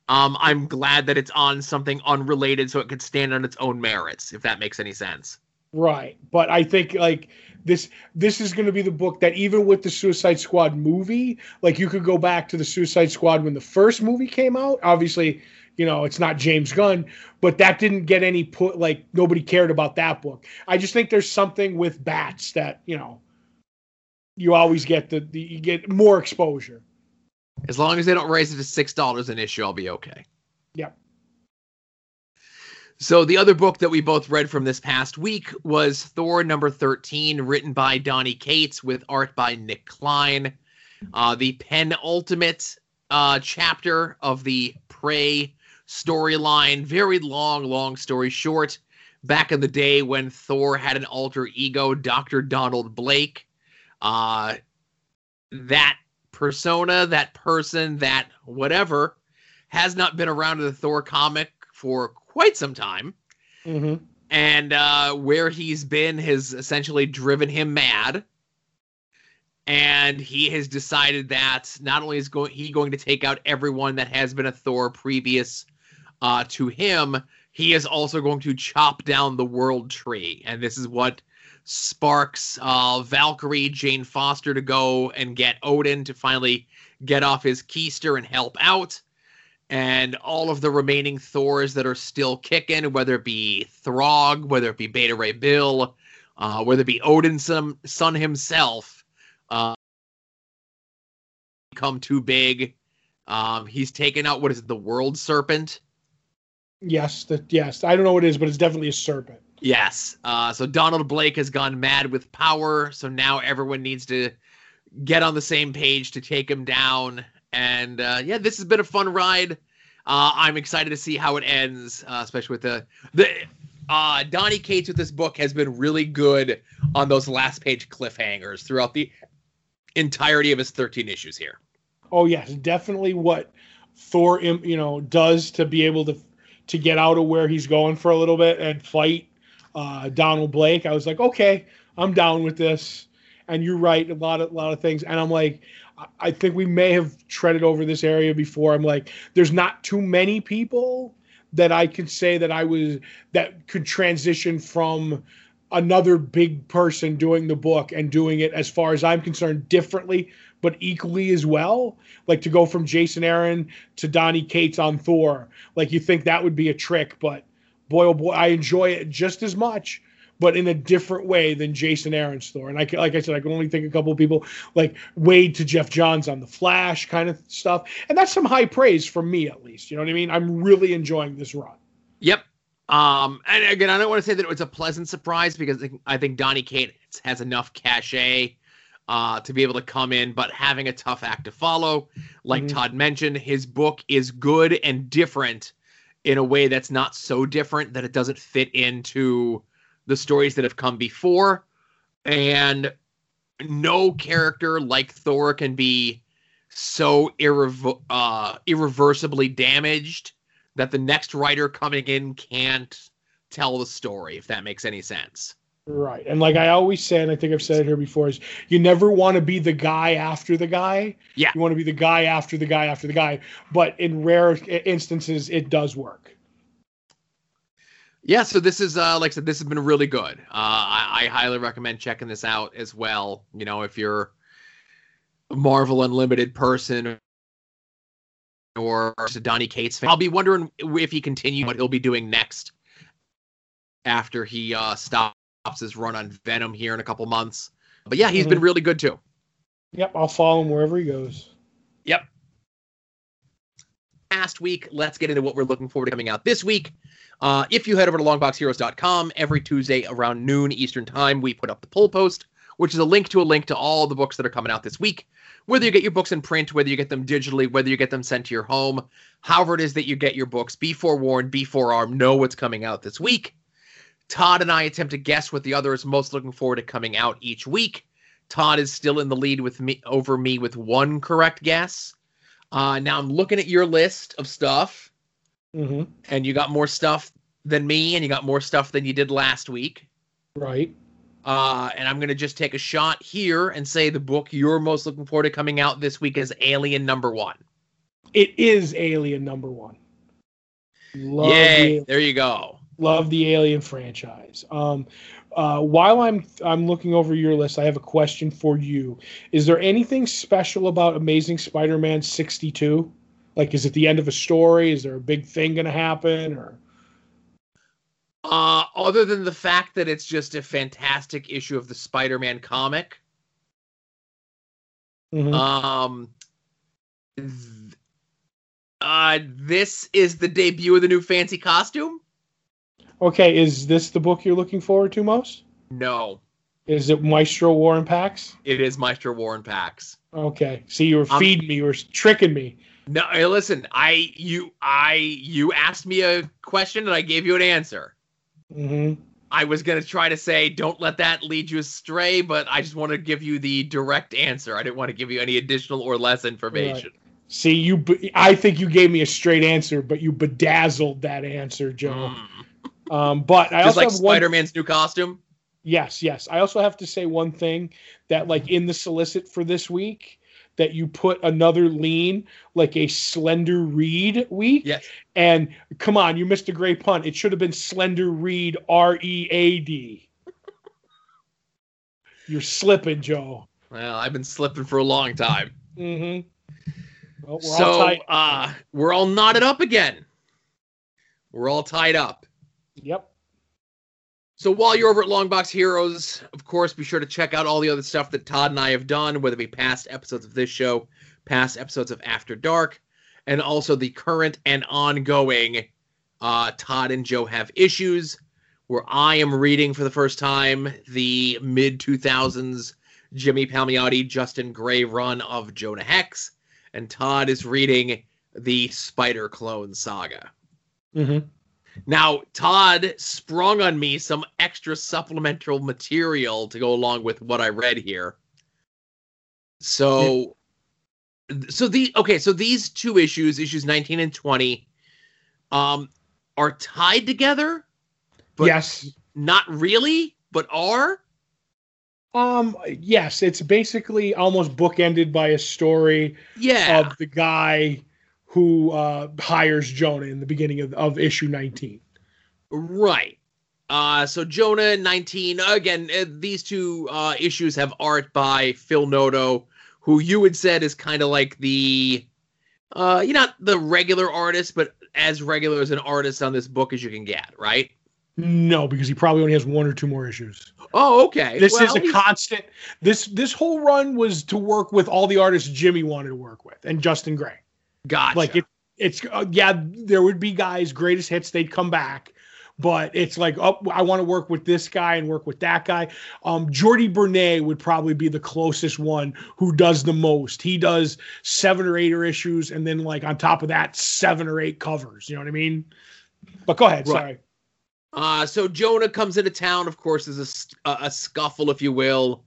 Um, I'm glad that it's on something unrelated, so it could stand on its own merits, if that makes any sense. Right. But I think like this this is going to be the book that even with the Suicide Squad movie, like you could go back to the Suicide Squad when the first movie came out. Obviously, you know, it's not James Gunn, but that didn't get any put like nobody cared about that book. I just think there's something with bats that, you know, you always get the, the you get more exposure. As long as they don't raise it to six dollars an issue, I'll be okay. Yep. So the other book that we both read from this past week was Thor number 13, written by Donny Cates with art by Nic Klein. Uh, the penultimate uh, chapter of the Prey storyline. Very long, long story short. Back in the day when Thor had an alter ego, Dr. Donald Blake. Uh, that persona, that person, that whatever has not been around in the Thor comic for quite some time. Mm-hmm. and uh, where he's been has essentially driven him mad. And he has decided that not only is going he going to take out everyone that has been a Thor previous uh, to him, he is also going to chop down the world tree. And this is what sparks uh, Valkyrie, Jane Foster to go and get Odin to finally get off his keister and help out. And all of the remaining Thors that are still kicking, whether it be Throg, whether it be Beta Ray Bill, uh, whether it be Odin's son, himself, uh, become too big. Um, he's taken out what is it, the World Serpent? Yes, that yes. I don't know what it is, but it's definitely a serpent. Yes. Uh, so Donald Blake has gone mad with power. So now everyone needs to get on the same page to take him down. And uh, yeah, this has been a fun ride. Uh, I'm excited to see how it ends, uh, especially with the the uh, Donny Cates with this book has been really good on those last page cliffhangers throughout the entirety of his 13 issues here. Oh yes, definitely what Thor, you know, does to be able to to get out of where he's going for a little bit and fight uh, Donald Blake. I was like, okay, I'm down with this. And you're right, a lot of a lot of things. And I'm like, I- think we may have treaded over this area before. I'm like, there's not too many people that I could say that I was that could transition from another big person doing the book and doing it as far as I'm concerned differently but equally as well like to go from Jason Aaron to Donny Cates on Thor like you think that would be a trick but boy oh boy I enjoy it just as much but in a different way than Jason Aaron's Thor and I can, like I said I can only think a couple of people like Waid to Geoff Johns on the Flash kind of stuff. And that's some high praise from me at least. You know what I mean? I'm really enjoying this run. Yep. Um, and again, I don't want to say that it was a pleasant surprise because I think- Donny Cates has enough cachet uh, to be able to come in, but having a tough act to follow, like Mhm. Todd mentioned, his book is good and different in a way that's not so different that it doesn't fit into the stories that have come before. And no character like Thor can be so uh, irreversibly damaged that the next writer coming in can't tell the story, if that makes any sense. Right. And like I always say, and I think I've said it here before, is you never want to be the guy after the guy. Yeah. You want to be the guy after the guy after the guy. But in rare instances, it does work. Yeah, so this is uh like I said, this has been really good. Uh I, I highly recommend checking this out as well. You know, if you're a Marvel Unlimited person or a Donny Cates fan. I'll be wondering if he continues what he'll be doing next after he uh stops his run on Venom here in a couple months. But yeah, he's been really good too. Yep. I'll follow him wherever he goes. Yep. Past week, let's get into what we're looking forward to coming out this week. Uh, if you head over to longboxheroes.com, every Tuesday around noon Eastern Time, we put up the poll post, which is a link to a link to all the books that are coming out this week. Whether you get your books in print, whether you get them digitally, whether you get them sent to your home, however it is that you get your books, be forewarned, be forearmed, know what's coming out this week. Todd and I attempt to guess what the other is most looking forward to coming out each week. Todd is still in the lead with me over me with one correct guess. Uh, now I'm looking at your list of stuff, hmm and you got more stuff than me, and you got more stuff than you did last week. Right. Uh, and I'm gonna just take a shot here and say the book you're most looking forward to coming out this week is Alien Number One. It is Alien number one. Love Yay! the, There you go. love the Alien franchise. Um, uh, while I'm I'm looking over your list, I have a question for you. Is there anything special about Amazing Spider-Man 62? Like, is it the end of a story? Is there a big thing going to happen? Or Uh, other than the fact that it's just a fantastic issue of the Spider-Man comic, Mhm. Um, th- uh, this is the debut of the new fancy costume. Okay, is this the book you're looking forward to most? No, Is it Maestro War and Pax? it is Maestro War and Pax. Okay, see, you were I'm- feeding me, you were tricking me. No, hey, listen, I you I you asked me a question and I gave you an answer. hmm I was gonna try to say don't let that lead you astray, but I just want to give you the direct answer. I didn't want to give you any additional or less information. See, you. be- I think you gave me a straight answer, but you bedazzled that answer, Joe. Mm. Um, but I Just also like have one Spider Man's new costume. Yes, yes. I also have to say one thing that, like, in the solicit for this week, that you put another lean, like a Slender Reed week. Yes. And come on, you missed a great punt. It should have been Slender Reed, R E A D. (laughs) You're slipping, Joe. Well, I've been slipping for a long time. Mm-hmm. Well, we're all so tight. uh, we're all knotted up again. We're all tied up. Yep. So while you're over at Longbox Heroes, of course, be sure to check out all the other stuff that Todd and I have done, whether it be past episodes of this show, past episodes of After Dark, and also the current and ongoing uh, Todd and Joe Have Issues, where I am reading for the first time the mid 2000s Jimmy Palmiotti, Justin Gray run of Jonah Hex, and Todd is reading the Spider Clone Saga. Mm-hmm. Now, Todd sprung on me some extra supplemental material to go along with what I read here. So, so the okay, so these two issues, issues 19 and 20, um, are tied together, but yes. not really, but are. Um. Yes. It's basically almost bookended by a story Yeah. of the guy who uh, hires Jonah in the beginning of, of issue 19. Right. Uh, so Jonah 19 again. Uh, these two uh, issues have art by Phil Noto, who you had said is kind of like the, uh, you're not the regular artist, but as regular as an artist on this book as you can get. Right. No, because he probably only has one or two more issues. Oh, okay. This Well, is a he's- constant. This this whole run was to work with all the artists Jimmy wanted to work with and Justin Gray. Gotcha. Like it, it's uh, yeah, there would be guys greatest hits. They'd come back, but it's like oh, I want to work with this guy and work with that guy. Um, Jordi Bernet would probably be the closest one who does the most. He does seven or eight or issues, and then like on top of that, seven or eight covers. You know what I mean? But go ahead. Right. Sorry. Uh, so Jonah comes into town. Of course, there's a scuffle, if you will.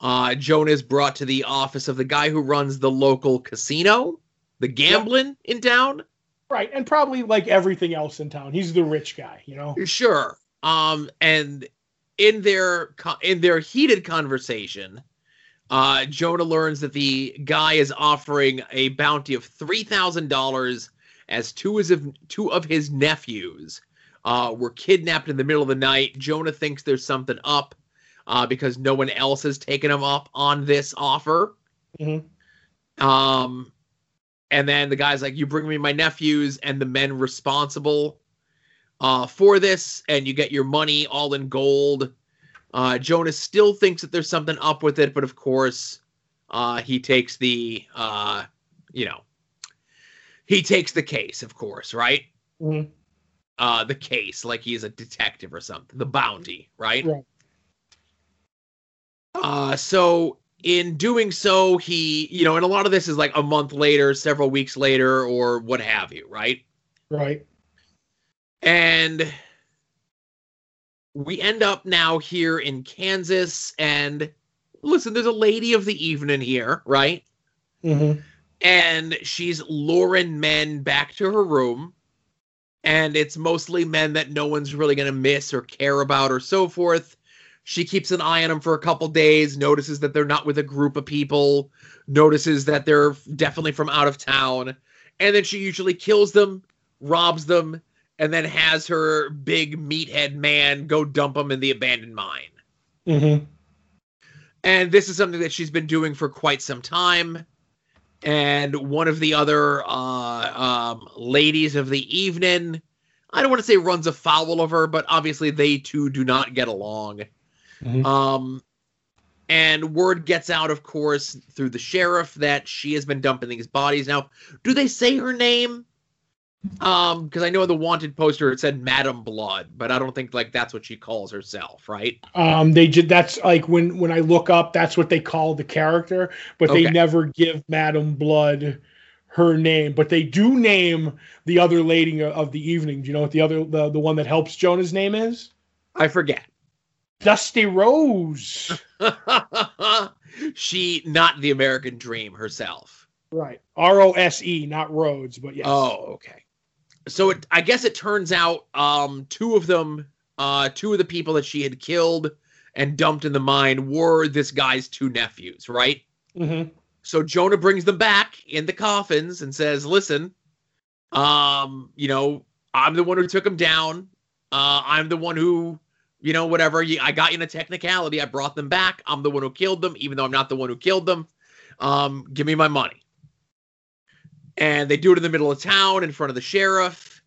Uh, Jonah is brought to the office of the guy who runs the local casino, the gambling in town. Right, and probably like everything else in town, he's the rich guy. You know. Sure. Um, and in their in their heated conversation, uh, Jonah learns that the guy is offering a bounty of three thousand dollars as two of his, two of his nephews uh, were kidnapped in the middle of the night. Jonah thinks there's something up uh, because no one else has taken him up on this offer. Mhm. Um, and then the guy's like, "You bring me my nephews and the men responsible uh, for this, and you get your money all in gold." Uh, Jonas still thinks that there's something up with it, but of course, uh, he takes the, uh, you know, he takes the case, of course, right? Mhm. Uh, the case, like he's a detective or something, the bounty, right? Right. Uh, so in doing so, he, you know, and a lot of this is like a month later, several weeks later, or what have you, right? Right. And we end up now here in Kansas. And listen, there's a lady of the evening here, right? Mm-hmm. And she's luring men back to her room. And it's mostly men that no one's really going to miss or care about or so forth. She keeps an eye on them for a couple days, notices that they're not with a group of people, notices that they're definitely from out of town. And then she usually kills them, robs them, and then has her big meathead man go dump them in the abandoned mine. Mm-hmm. And this is something that she's been doing for quite some time. And one of the other uh, um, ladies of the evening, I don't want to say runs afoul of her, but obviously they two do not get along. Mhm. Um, and word gets out, of course, through the sheriff that she has been dumping these bodies. Now, do they say her name? Um, because I know in the wanted poster it said Madam Blood, but I don't think like that's what she calls herself, right? Um, they did. That's like when when I look up, that's what they call the character, but they never give Madam Blood her name. But they do name the other lady of the evening. Do you know what the other the the one that helps Jonah's name is? I forget. Dusty Rose. (laughs) she not the American Dream herself. right. R O S E, not Rhodes, but yes. Oh, okay. so it, I guess it turns out um, two of them, uh, two of the people that she had killed and dumped in the mine were this guy's two nephews, right? Mm-hmm. So Jonah brings them back in the coffins and says, "Listen, um, you know, I'm the one who took them down. Uh, I'm the one who, you know, whatever. You, I got you in a technicality. I brought them back. I'm the one who killed them, even though I'm not the one who killed them. Um, give me my money." And they do it in the middle of town in front of the sheriff,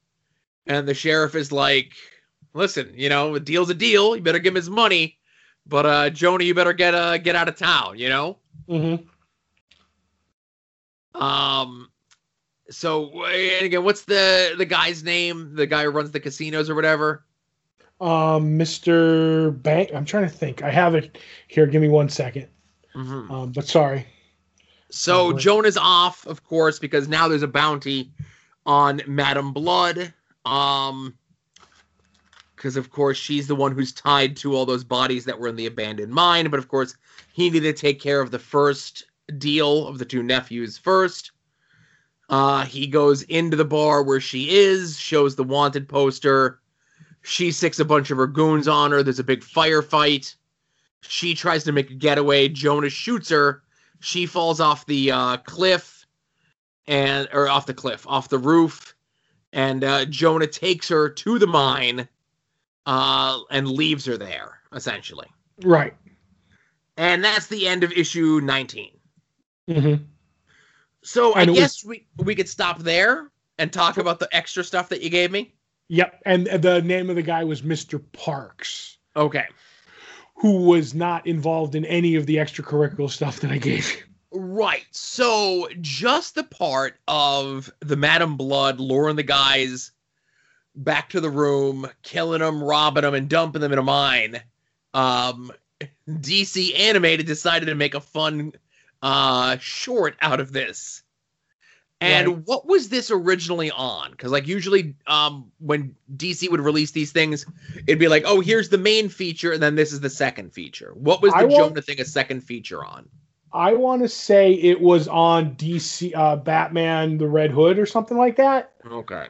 and the sheriff is like, "Listen, you know, a deal's a deal. You better give him his money." But uh, Jonah, you better get uh, get out of town, you know. Mm-hmm. Um, so and again, what's the the guy's name? The guy who runs the casinos or whatever. Um, Mr. Bank. I'm trying to think. I have it here. Give me one second. Mhm. Um, but sorry. So Oh, off, of course, because now there's a bounty on Madam Blood. Um, because of course she's the one who's tied to all those bodies that were in the abandoned mine. But of course, he needed to take care of the first deal of the two nephews first. Uh, he goes into the bar where she is, shows the wanted poster. She sicks a bunch of her goons on her. There's a big firefight. She tries to make a getaway. Jonah shoots her. She falls off the uh, cliff and or off the cliff, off the roof, and uh, Jonah takes her to the mine uh, and leaves her there, essentially. Right. And that's the end of issue 19. Mm-hmm. So I guess we we could stop there and talk about the extra stuff that you gave me. Yep. And the name of the guy was Mr. Parks, Okay. who was not involved in any of the extracurricular stuff that I gave you. Right. So just the part of the Madam Blood luring the guys back to the room, killing them, robbing them, and dumping them in a mine. Um, DC Animated decided to make a fun uh, short out of this. And Right. what was this originally on? Because like usually, um, when DC would release these things, it'd be like, "Oh, here's the main feature, and then this is the second feature." What was the I Jonah thing a second feature on? I want to say it was on DC uh, Batman the Red Hood or something like that. Okay.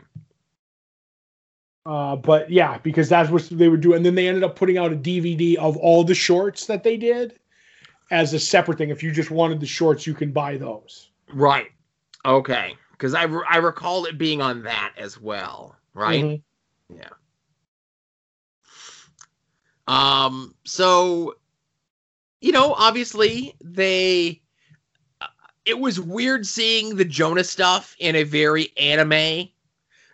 Uh, but yeah, because that's what they were doing. And then they ended up putting out a DVD of all the shorts that they did as a separate thing. If you just wanted the shorts, you can buy those. Right. Okay. Because I, re- I recall it being on that as well. Right. Mhm. Um. So, you know, obviously they. uh, It was weird seeing the Jonah stuff in a very anime,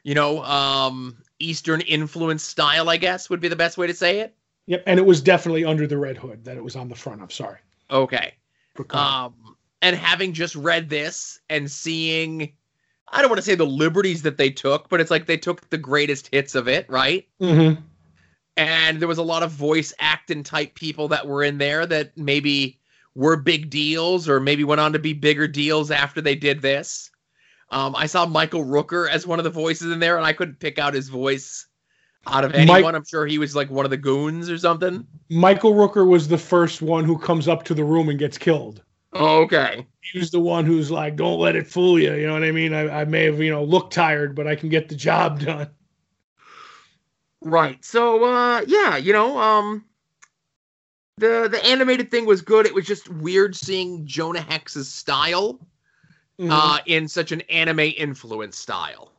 you know, um, Eastern influence style. I guess would be the best way to say it. Yep. And it was definitely under the Red Hood that it was on the front. I'm sorry. Okay. Um, and having just read this and seeing, I don't want to say the liberties that they took, but it's like they took the greatest hits of it, right? Mhm. And there was a lot of voice acting type people that were in there that maybe were big deals or maybe went on to be bigger deals after they did this. Um, I saw Michael Rooker as one of the voices in there, and I couldn't pick out his voice out of Mike- anyone. I'm sure he was like one of the goons or something. Michael Rooker was the first one who comes up to the room and gets killed. Oh, okay. He was the one who's like, "Don't let it fool you." You know what I mean? I, I may have, you know, looked tired, but I can get the job done. Right. So uh yeah, you know, um the the animated thing was good. It was just weird seeing Jonah Hex's style Mm-hmm. uh in such an anime influence style.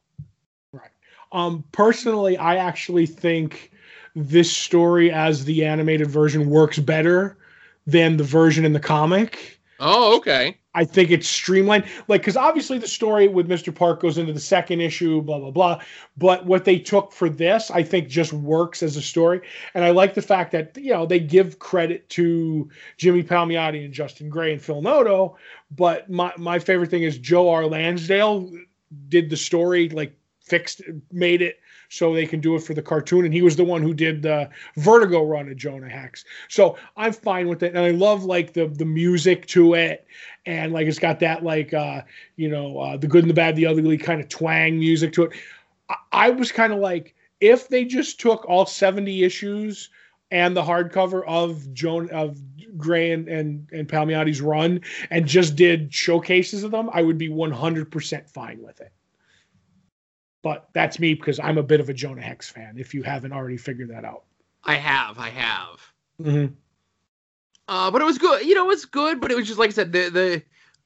Right. Um, personally, I actually think this story as the animated version works better than the version in the comic. Oh, okay. I think it's streamlined, like because obviously the story with Mr. Park goes into the second issue, blah blah blah. But what they took for this, I think, just works as a story, and I like the fact that you know they give credit to Jimmy Palmiotti and Justin Gray and Phil Noto. But my my favorite thing is Joe R. Lansdale did the story, like fixed, made it so they can do it for the cartoon, and he was the one who did the Vertigo run of Jonah Hex. So I'm fine with it, and I love like the the music to it. And like it's got that like uh you know uh the good and the bad the ugly kind of twang music to it. I, I was kind of like if they just took all 70 issues and the hardcover of joan of gray and and, and palmiotti's run and just did showcases of them i would be 100% fine with it But that's me because I'm a bit of a Jonah Hex fan. If you haven't already figured that out. I have, I have. Mm-hmm. Uh, but it was good. You know, it was good, but it was just like I said, the the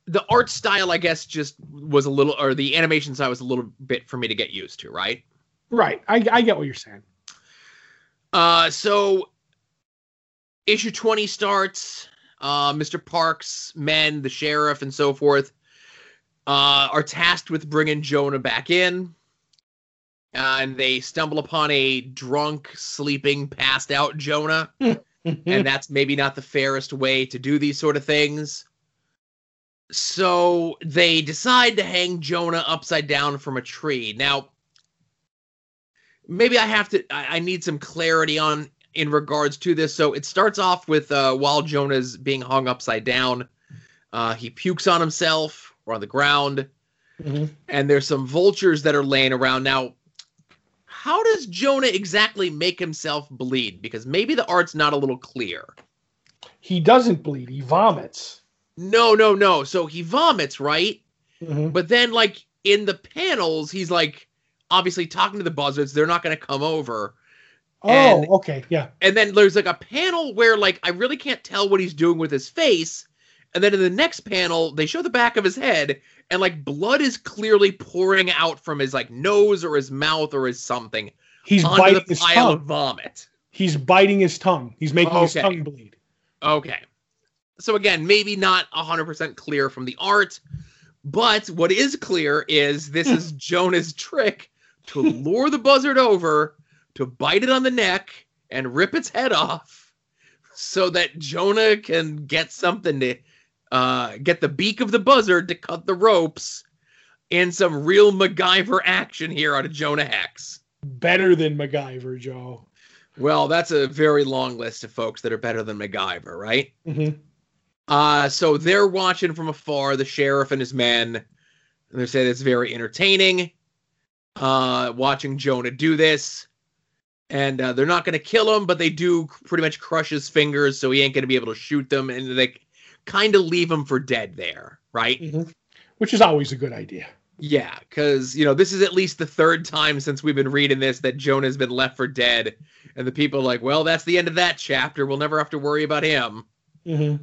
the art style, I guess, just was a little, or the animation style was a little bit for me to get used to, right? Right. I, I get what you're saying. Uh, so issue 20 starts. Uh, Mr. Parks, men, the sheriff, and so forth uh, are tasked with bringing Jonah back in. And they stumble upon a drunk, sleeping, passed out Jonah. (laughs) and that's maybe not the fairest way to do these sort of things. So they decide to hang Jonah upside down from a tree. Now, maybe I have to, I, I need some clarity on in regards to this. So it starts off with uh, while Jonah's being hung upside down, uh, he pukes on himself or on the ground, Mhm. and there's some vultures that are laying around. Now, how does Jonah exactly make himself bleed? Because maybe the art's not a little clear. He doesn't bleed. He vomits. No, no, no. So he vomits, right? Mhm. But then, like in the panels, he's like obviously talking to the buzzards. They're not going to come over. Oh, And- okay. Yeah. And then there's like a panel where like I really can't tell what he's doing with his face. And then in the next panel, they show the back of his head, and like blood is clearly pouring out from his like nose or his mouth or his something He's biting the his pile tongue. of vomit. He's biting his tongue. He's making his tongue bleed. Okay. So again, maybe not 100% clear from the art, but what is clear is this is (laughs) Jonah's trick to lure the buzzard over, to bite it on the neck and rip its head off so that Jonah can get something to uh, get the beak of the buzzard to cut the ropes and some real MacGyver action here out of Jonah Hex. Better than MacGyver, Joe. Well, that's a very long list of folks that are better than MacGyver, right? Mhm. Uh, so they're watching from afar, the sheriff and his men. And they say it's very entertaining. Uh, watching Jonah do this. And uh, they're not going to kill him, but they do pretty much crush his fingers, so he ain't going to be able to shoot them. And they kind of leave him for dead there, right? Mhm. Which is always a good idea. Yeah, because, you know, this is at least the third time since we've been reading this that Jonah's been left for dead. And the people are like, well, that's the end of that chapter. We'll never have to worry about him. hmm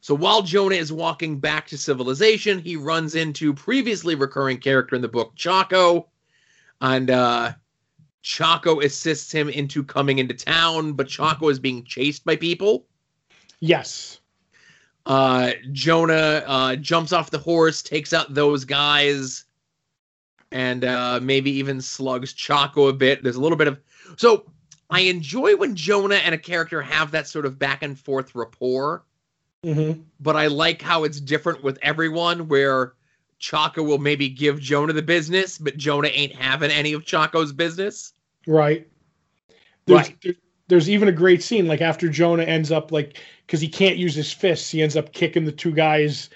So while Jonah is walking back to civilization, he runs into previously recurring character in the book, Chaco. And uh, Chaco assists him into coming into town, but Chaco is being chased by people. Yes. Uh, Jonah uh, jumps off the horse, takes out those guys, and uh, maybe even slugs Chaco a bit. There's a little bit of. So I enjoy when Jonah and a character have that sort of back and forth rapport. hmm but I like how it's different with everyone where Chaco will maybe give Jonah the business, but Jonah ain't having any of Chaco's business. Right. There's, Right. there- there's even a great scene like after Jonah ends up like because he can't use his fists, he ends up kicking the two guys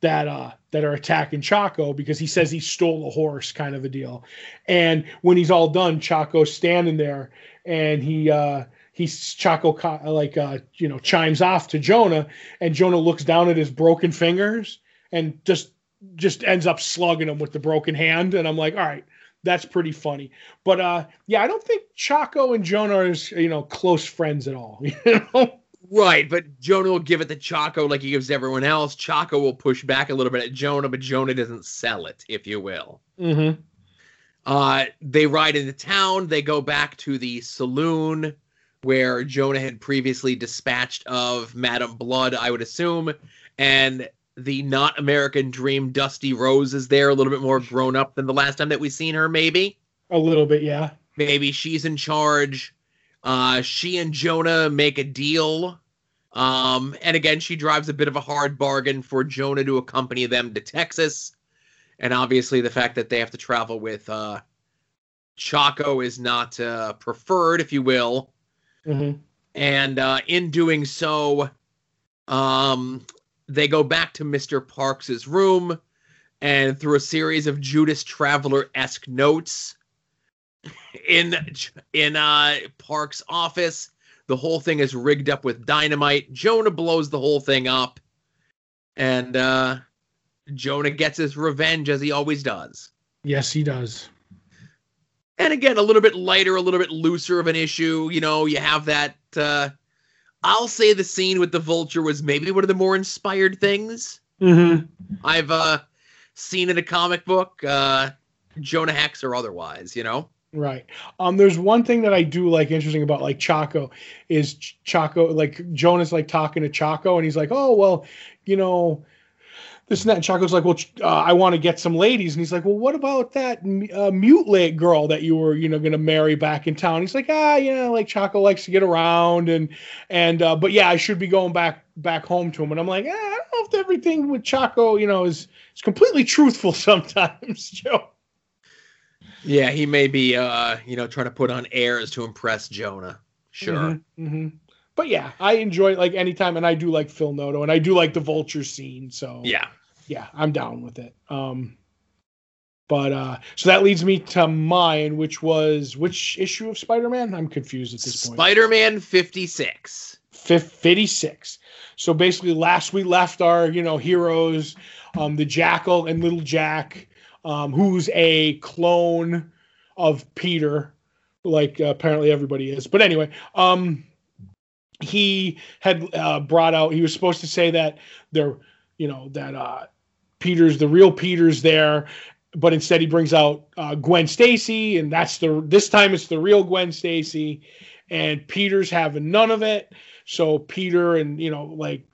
that uh that are attacking Chaco because he says he stole a horse, kind of a deal. And when he's all done, Chaco's standing there and he uh he's Chaco like uh you know chimes off to Jonah and Jonah looks down at his broken fingers and just just ends up slugging him with the broken hand and I'm like all right that's pretty funny but uh yeah I don't think Chaco and Jonah are you know close friends at all (laughs) you know Right, but Jonah will give it to Chaco like he gives everyone else. Chaco will push back a little bit at Jonah, but Jonah doesn't sell it, if you will. mm-hmm. Uh, they ride into town. They go back to the saloon where Jonah had previously dispatched of Madame Blood, I would assume, and the not American Dream Dusty Rose is there, a little bit more grown up than the last time that we've seen her. Maybe, a little bit yeah maybe she's in charge. Uh, she and Jonah make a deal. Um, and again, she drives a bit of a hard bargain for Jonah to accompany them to Texas. And obviously, the fact that they have to travel with uh, Chaco is not uh, preferred, if you will. mm-hmm. And uh, in doing so, um, they go back to Mr. Parks's room, and through a series of Judas Traveller esque notes in in uh, Park's office, the whole thing is rigged up with dynamite. Jonah blows the whole thing up, and uh, Jonah gets his revenge as he always does. yes he does and again, a little bit lighter, a little bit looser of an issue. You know, you have that. Uh, I'll say the scene with the vulture was maybe one of the more inspired things Mm-hmm. I've uh, seen in a comic book, uh, Jonah Hex or otherwise. You know. Right. Um, there's one thing that I do like interesting about like Chaco is Ch- Chaco like Jonah's like talking to Chaco and he's like, oh well, you know, this and that. And Chaco's like, well, uh, I want to get some ladies, and he's like, well, what about that uh, mutilate girl that you were you know going to marry back in town? He's like, ah, yeah, like Chaco likes to get around and and uh, but yeah, I should be going back back home to him. And I'm like, ah, I don't know if everything with Chaco, you know, is is completely truthful (laughs) sometimes, Joe. Yeah, he may be, uh, you know, trying to put on airs to impress Jonah. Sure. Mhm, mhm. But yeah, I enjoy like anytime, and I do like Phil Noto, and I do like the vulture scene. So Yeah. Yeah, I'm down with it. Um, but uh, so that leads me to mine, which was which issue of Spider-Man? I'm confused at this point. Spider-Man 56. Fif- 56. So basically, last we left our you know heroes, um, the Jackal and Little Jack, um, who's a clone of Peter, like uh, apparently everybody is. But anyway, um, he had uh, brought out. He was supposed to say that they're you know that uh, Peter's the real Peter's there. But instead, he brings out uh, Gwen Stacy, and that's the this time it's the real Gwen Stacy, and Peter's having none of it. So Peter and you know like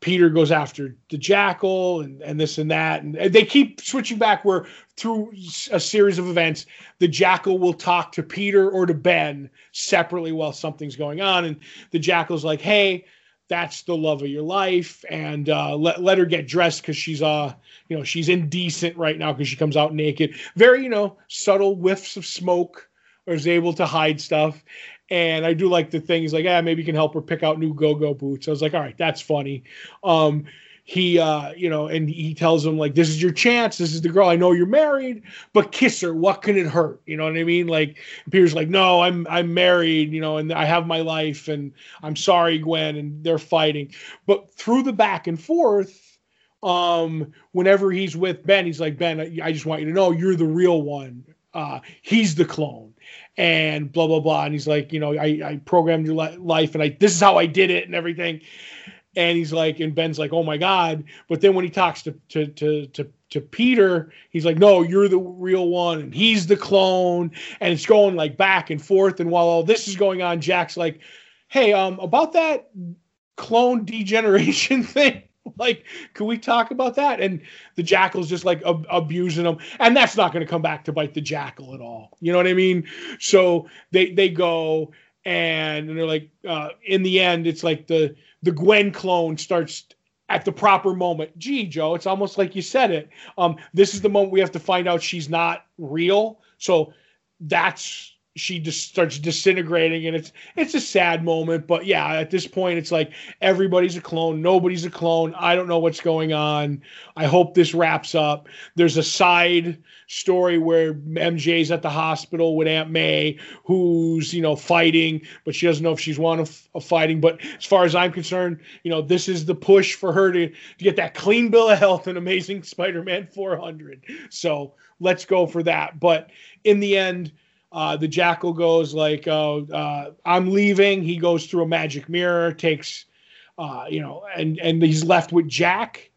Peter goes after the Jackal and and this and that, and they keep switching back where through a series of events, the Jackal will talk to Peter or to Ben separately while something's going on, and the Jackal's like, hey. That's the love of your life, and uh, let let her get dressed because she's uh you know she's indecent right now because she comes out naked. Very you know subtle whiffs of smoke, or is able to hide stuff. And I do like the thing. He's like, yeah, maybe you can help her pick out new go-go boots. I was like, all right, that's funny. Um, he, uh, you know, and he tells him like, this is your chance. This is the girl. I know you're married, but kiss her. What can it hurt? You know what I mean? Like Peter's like, no, I'm I'm married. You know, and I have my life, and I'm sorry, Gwen. And they're fighting, but through the back and forth, um, whenever he's with Ben, he's like, Ben, I just want you to know you're the real one. Uh, he's the clone and blah blah blah. And he's like, you know, I, I programmed your li- life, and I this is how I did it, and everything. And he's like, and Ben's like, oh my god. But then when he talks to to to to to Peter, he's like, no, you're the real one, and he's the clone, and it's going like back and forth. And while all this is going on, Jack's like, hey, um, about that clone degeneration (laughs) thing like can we talk about that? And the jackal's just like ab- abusing them and that's not going to come back to bite the jackal at all. You know what i mean? So they they go and, they're like uh in the end it's like the the gwen clone starts at the proper moment. Gee joe it's almost like you said it. Um this is the moment we have to find out she's not real. So that's she just starts disintegrating and it's it's a sad moment but yeah at this point it's like everybody's a clone nobody's a clone i don't know what's going on. I hope this wraps up. There's a side story where mj's at the hospital with aunt may who's you know fighting but she doesn't know if she's one of, of fighting but as far as i'm concerned you know this is the push for her to, to get that clean bill of health and amazing spider-man 400 so let's go for that but in the end uh, the jackal goes like, uh, uh, "I'm leaving." He goes through a magic mirror, takes, uh, you know, and and he's left with Jack,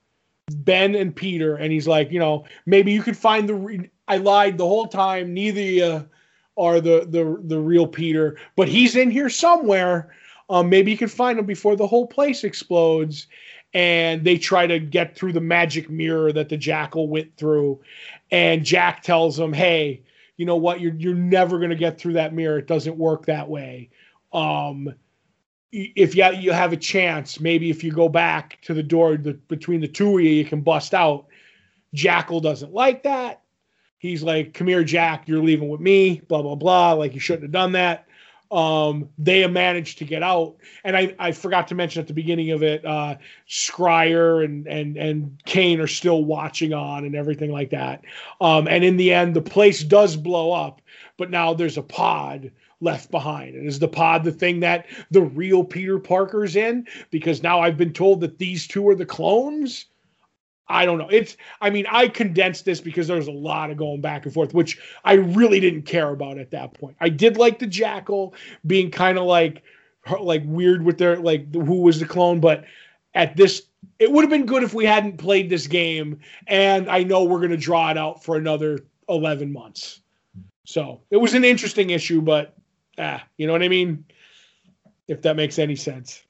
Ben, and Peter, and he's like, you know, maybe you could find the. Re- I lied the whole time. Neither are the the the real Peter, but he's in here somewhere. Um, maybe you can find him before the whole place explodes. And they try to get through the magic mirror that the jackal went through, and Jack tells him, "Hey." You know what you're you're never going to get through that mirror. It doesn't work that way. Um if you, you have a chance maybe if you go back to the door the, between the two of you you can bust out. Jackal doesn't like that. He's like come here jack you're leaving with me blah blah blah like you shouldn't have done that um, they managed to get out. And I, I forgot to mention at the beginning of it, uh, Scrier and and and Kaine are still watching on and everything like that. Um, and in the end, the place does blow up, but now there's a pod left behind. And is the pod the thing that the real Peter Parker's in? Because now I've been told that these two are the clones. I don't know. It's I mean, I condensed this because there was a lot of going back and forth, which I really didn't care about at that point. I did like the jackal being kind of like like weird with their like who was the clone, but at this it would have been good if we hadn't played this game and I know we're going to draw it out for another 11 months. So, it was an interesting issue, but ah, you know what I mean? If that makes any sense.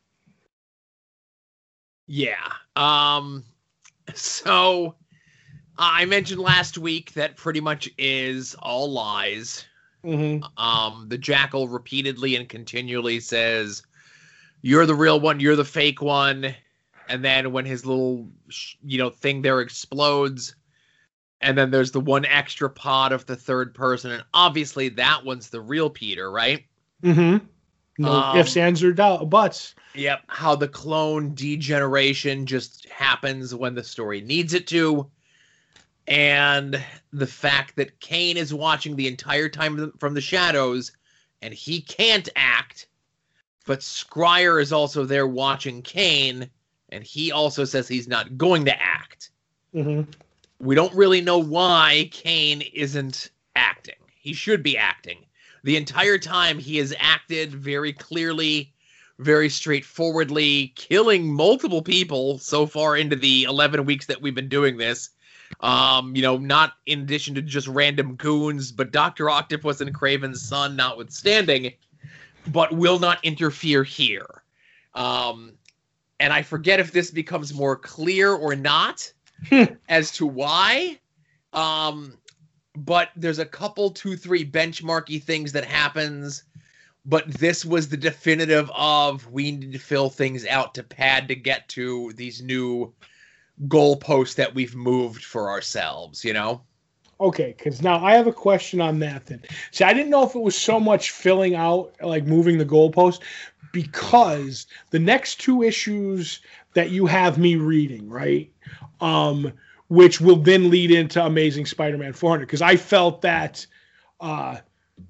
Yeah. Um (laughs) so I mentioned last week that pretty much is all lies. Mm-hmm. Um the jackal repeatedly and continually says you're the real one, you're the fake one. And then when his little you know thing there explodes and then there's the one extra pod of the third person and obviously that one's the real Peter, right? Mm-hmm. No Um, ifs, ands, or doubt, buts. Yep. How the clone degeneration just happens when the story needs it to. And the fact that Kaine is watching the entire time from the shadows and he can't act, but Scrier is also there watching Kaine and he also says he's not going to act. Mm-hmm. We don't really know why Kaine isn't acting. He should be acting. The entire time he has acted very clearly, very straightforwardly, killing multiple people so far into the 11 weeks that we've been doing this. Um, you know, not in addition to just random goons, but Dr. Octopus and Kraven's son notwithstanding, but will not interfere here. Um, and I forget if this becomes more clear or not as to why. Um, but there's a couple, two, three benchmarky things that happens. But this was the definitive of we need to fill things out to pad to get to these new goalposts that we've moved for ourselves, you know? Okay, because now I have a question on that then. See, I didn't know if it was so much filling out, like moving the goalpost, because the next two issues that you have me reading, right? Um, which will then lead into Amazing Spider-Man 400, because I felt that uh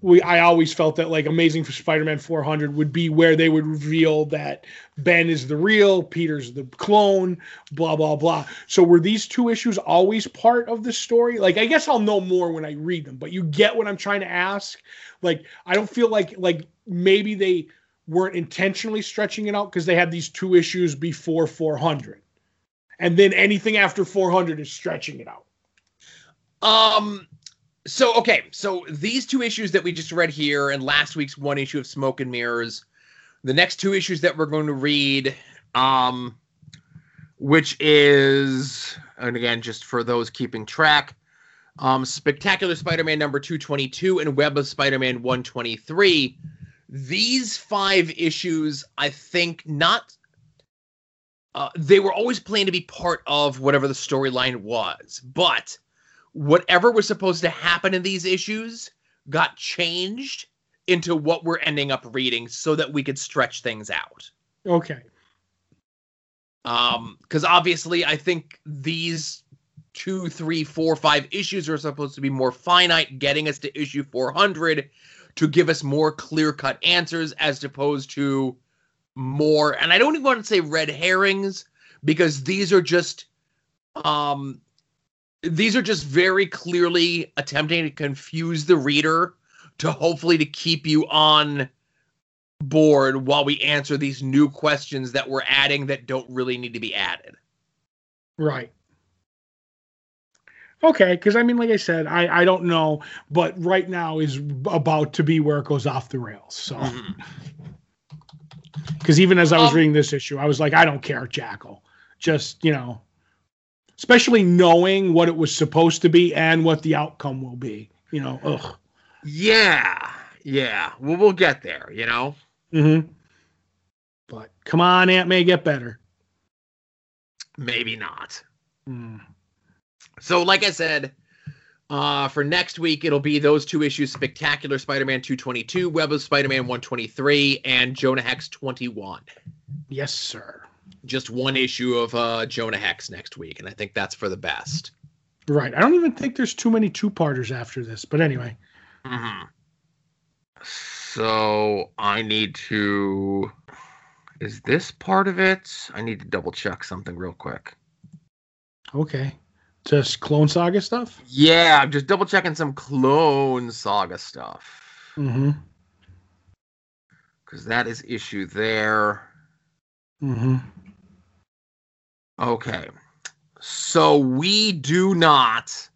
we I always felt that like Amazing for Spider-Man 400 would be where they would reveal that Ben is the real, Peter's the clone, blah blah blah. So were these two issues always part of the story? Like I guess I'll know more when I read them, but you get what I'm trying to ask? Like I don't feel like like maybe they weren't intentionally stretching it out because they had these two issues before 400. And then anything after 400 is stretching it out. Um so okay, so these two issues that we just read here and last week's one issue of Smoke and Mirrors, the next two issues that we're going to read um which is and again just for those keeping track um Spectacular Spider-Man number 222 and Web of Spider-Man 123 these five issues I think not uh, they were always planned to be part of whatever the storyline was but whatever was supposed to happen in these issues got changed into what we're ending up reading so that we could stretch things out. Okay. Um, because obviously I think these two, three, four, five issues are supposed to be more finite, getting us to issue 400 to give us more clear cut answers as opposed to more, and I don't even want to say red herrings because these are just um these are just very clearly attempting to confuse the reader to hopefully to keep you on board while we answer these new questions that we're adding that don't really need to be added. Right. Okay, because I mean, like I said, I I don't know, but right now is about to be where it goes off the rails. So, Mhm. Because even as I was Um, reading this issue, I was like, I don't care, Jackal. Just you know, especially knowing what it was supposed to be and what the outcome will be. You know, ugh. Yeah, yeah. Well, we'll get there, you know. Mm-hmm. But come on, Aunt May, get better. Maybe not. Mm. So, like I said, uh, for next week it'll be those two issues: Spectacular Spider-Man 222, Web of Spider-Man 123, and Jonah Hex 21. Yes, sir. Just one issue of uh, Jonah Hex next week, and I think that's for the best. Right. I don't even think there's too many two-parters after this. But anyway. Mm-hmm. So I need to. Is this part of it? I need to double check something real quick. Okay. Just Clone Saga stuff? Yeah, I'm just double checking some Clone Saga stuff Mm-hmm. because that is issue there. Mm-hmm. Okay. So we do not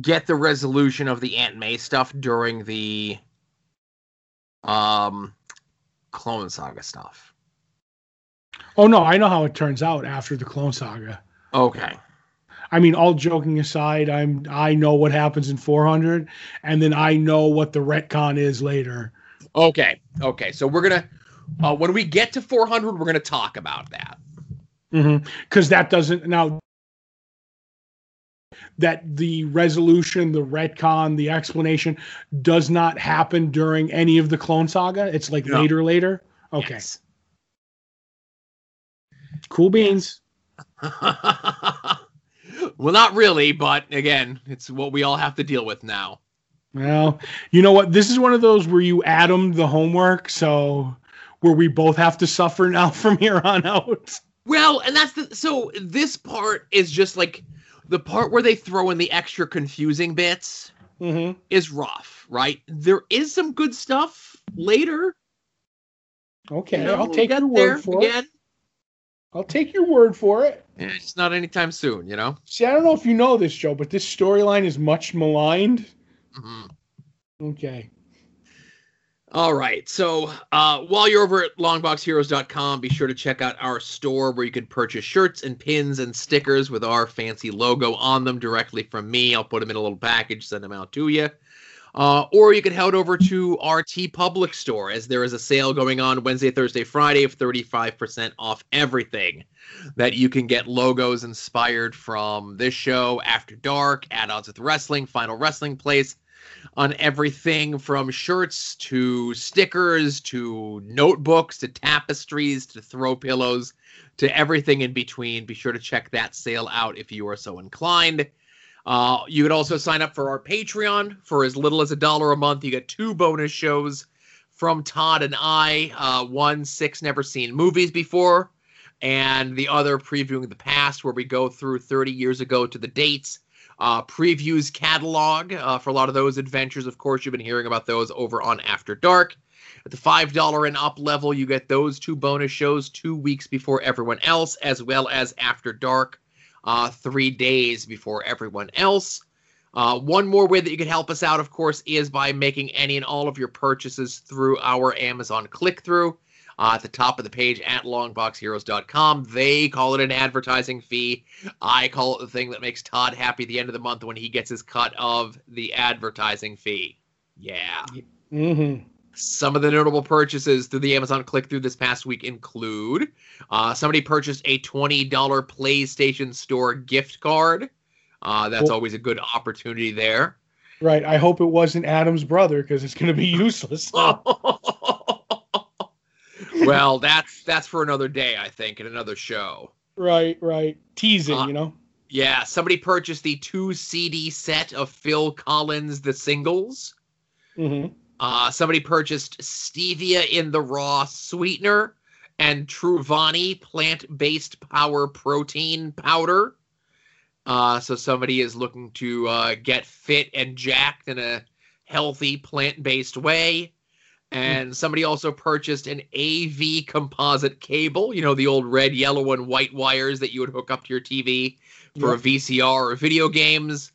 get the resolution of the Aunt May stuff during the um Clone Saga stuff. Oh no, I know how it turns out after the Clone Saga. Okay. I mean, all joking aside, I'm I know what happens in 400, and then I know what the retcon is later. Okay. Okay. So we're gonna uh, when we get to 400, we're gonna talk about that. Because that doesn't now that the resolution, the retcon, the explanation does not happen during any of the Clone Saga. It's like No. later, later. Okay, Yes. cool beans. (laughs) well, not really, but again, it's what we all have to deal with now. Well, you know what? This is one of those where you atom the homework, so where we both have to suffer now (laughs) from here on out. Well, and that's the so this part is just like the part where they throw in the extra confusing bits Mm-hmm. is rough, right? There is some good stuff later. Okay, you know, I'll take your word for it. I'll take your word for it. Yeah, It's not anytime soon, you know. See, I don't know if you know this, Joe, but this storyline is much maligned. Mhm. Okay. All right. So uh, while you're over at longboxheroes.com, be sure to check out our store where you can purchase shirts and pins and stickers with our fancy logo on them directly from me. I'll put them in a little package, send them out to you. Uh, or you can head over to our TeePublic store as there is a sale going on Wednesday, Thursday, Friday of 35% off everything that you can get logos inspired from this show, After Dark, Add Ons with Wrestling, Final Wrestling Place, on everything from shirts to stickers to notebooks to tapestries to throw pillows to everything in between. Be sure to check that sale out if you are so inclined. Uh, you could also sign up for our Patreon for as little as a dollar a month. You get two bonus shows from Todd and I. Uh, one, six never seen movies before, and the other previewing the past, where we go through 30 years ago to the dates uh, previews catalog uh, for a lot of those adventures. Of course, you've been hearing about those over on After Dark. At the $5 and up level, you get those two bonus shows two weeks before everyone else, as well as After Dark uh, three days before everyone else. Uh, one more way that you can help us out, of course, is by making any and all of your purchases through our Amazon click through. Uh, at the top of the page at longboxheroes.com. They call it an advertising fee. I call it the thing that makes Todd happy at the end of the month when he gets his cut of the advertising fee. Yeah. Mm-hmm. Some of the notable purchases through the Amazon click through this past week include uh, somebody purchased a $20 PlayStation Store gift card. Uh, that's Cool. always a good opportunity there. Right. I hope it wasn't Adam's brother because it's going to be (laughs) useless. (laughs) well, that's that's for another day, I think, in another show. right. Right. Teasing, Uh, you know. Yeah, somebody purchased the two CD set of Phil Collins the singles. Mm-hmm. Uh, somebody purchased Stevia in the Raw sweetener and Truvani plant based power protein powder. Uh, so somebody is looking to uh, get fit and jacked in a healthy plant based way. And somebody also purchased an AV composite cable, you know, the old red, yellow, and white wires that you would hook up to your TV for a VCR or video games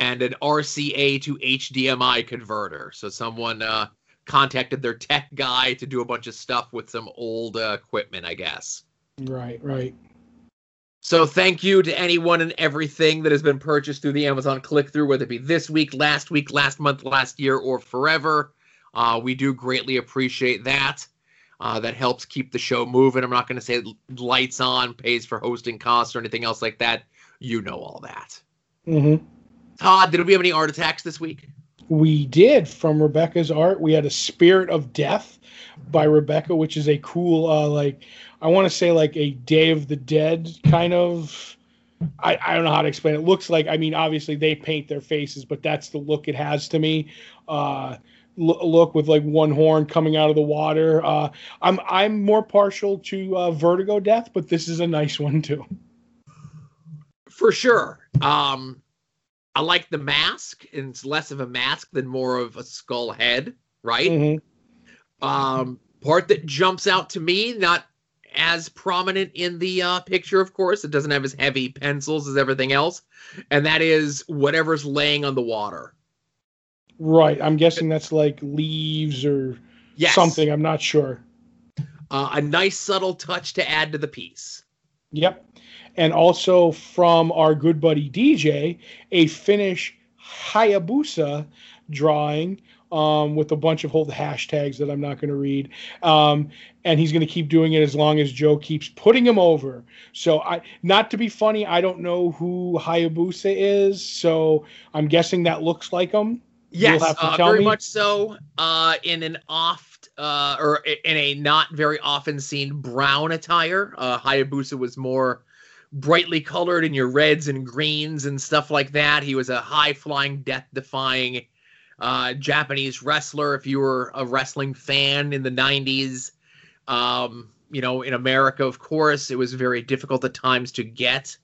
and an RCA to HDMI converter. So someone uh, contacted their tech guy to do a bunch of stuff with some old uh, equipment, I guess. Right. Right. So thank you to anyone and everything that has been purchased through the Amazon click through, whether it be this week, last week, last month, last year, or forever. Uh, we do greatly appreciate that. Uh, that helps keep the show moving. I'm not going to say lights on, pays for hosting costs, or anything else like that. You know all that. Mm-hmm. Todd, did we have any art attacks this week? We did from Rebecca's art. We had a Spirit of Death by Rebecca, which is a cool, uh, like I want to say like a Day of the Dead kind of. I, I don't know how to explain it. it. Looks like I mean obviously they paint their faces, but that's the look it has to me. Uh, look with like one horn coming out of the water. Uh, I'm I'm more partial to uh, Vertigo Death, but this is a nice one too. For sure. Um, I like the mask, and it's less of a mask than more of a skull head, right? Mhm. Um, part that jumps out to me, not as prominent in the uh, picture, of course. It doesn't have as heavy pencils as everything else, and that is whatever's laying on the water. Right. I'm guessing that's like leaves or Yes. something. I'm not sure. Uh, a nice subtle touch to add to the piece. Yep. And also from our good buddy DJ, a Finnish Hayabusa drawing um, with a bunch of whole hashtags that I'm not going to read. Um, and he's going to keep doing it as long as Joe keeps putting him over. So, I not to be funny, I don't know who Hayabusa is. So I'm guessing that looks like him. Yes, uh, very me? much so. Uh, in an oft uh, or in a not very often seen brown attire. Uh, Hayabusa was more brightly colored in your reds and greens and stuff like that. He was a high flying, death defying uh, Japanese wrestler. If you were a wrestling fan in the 90s, um, you know, in America, of course, it was very difficult at times to get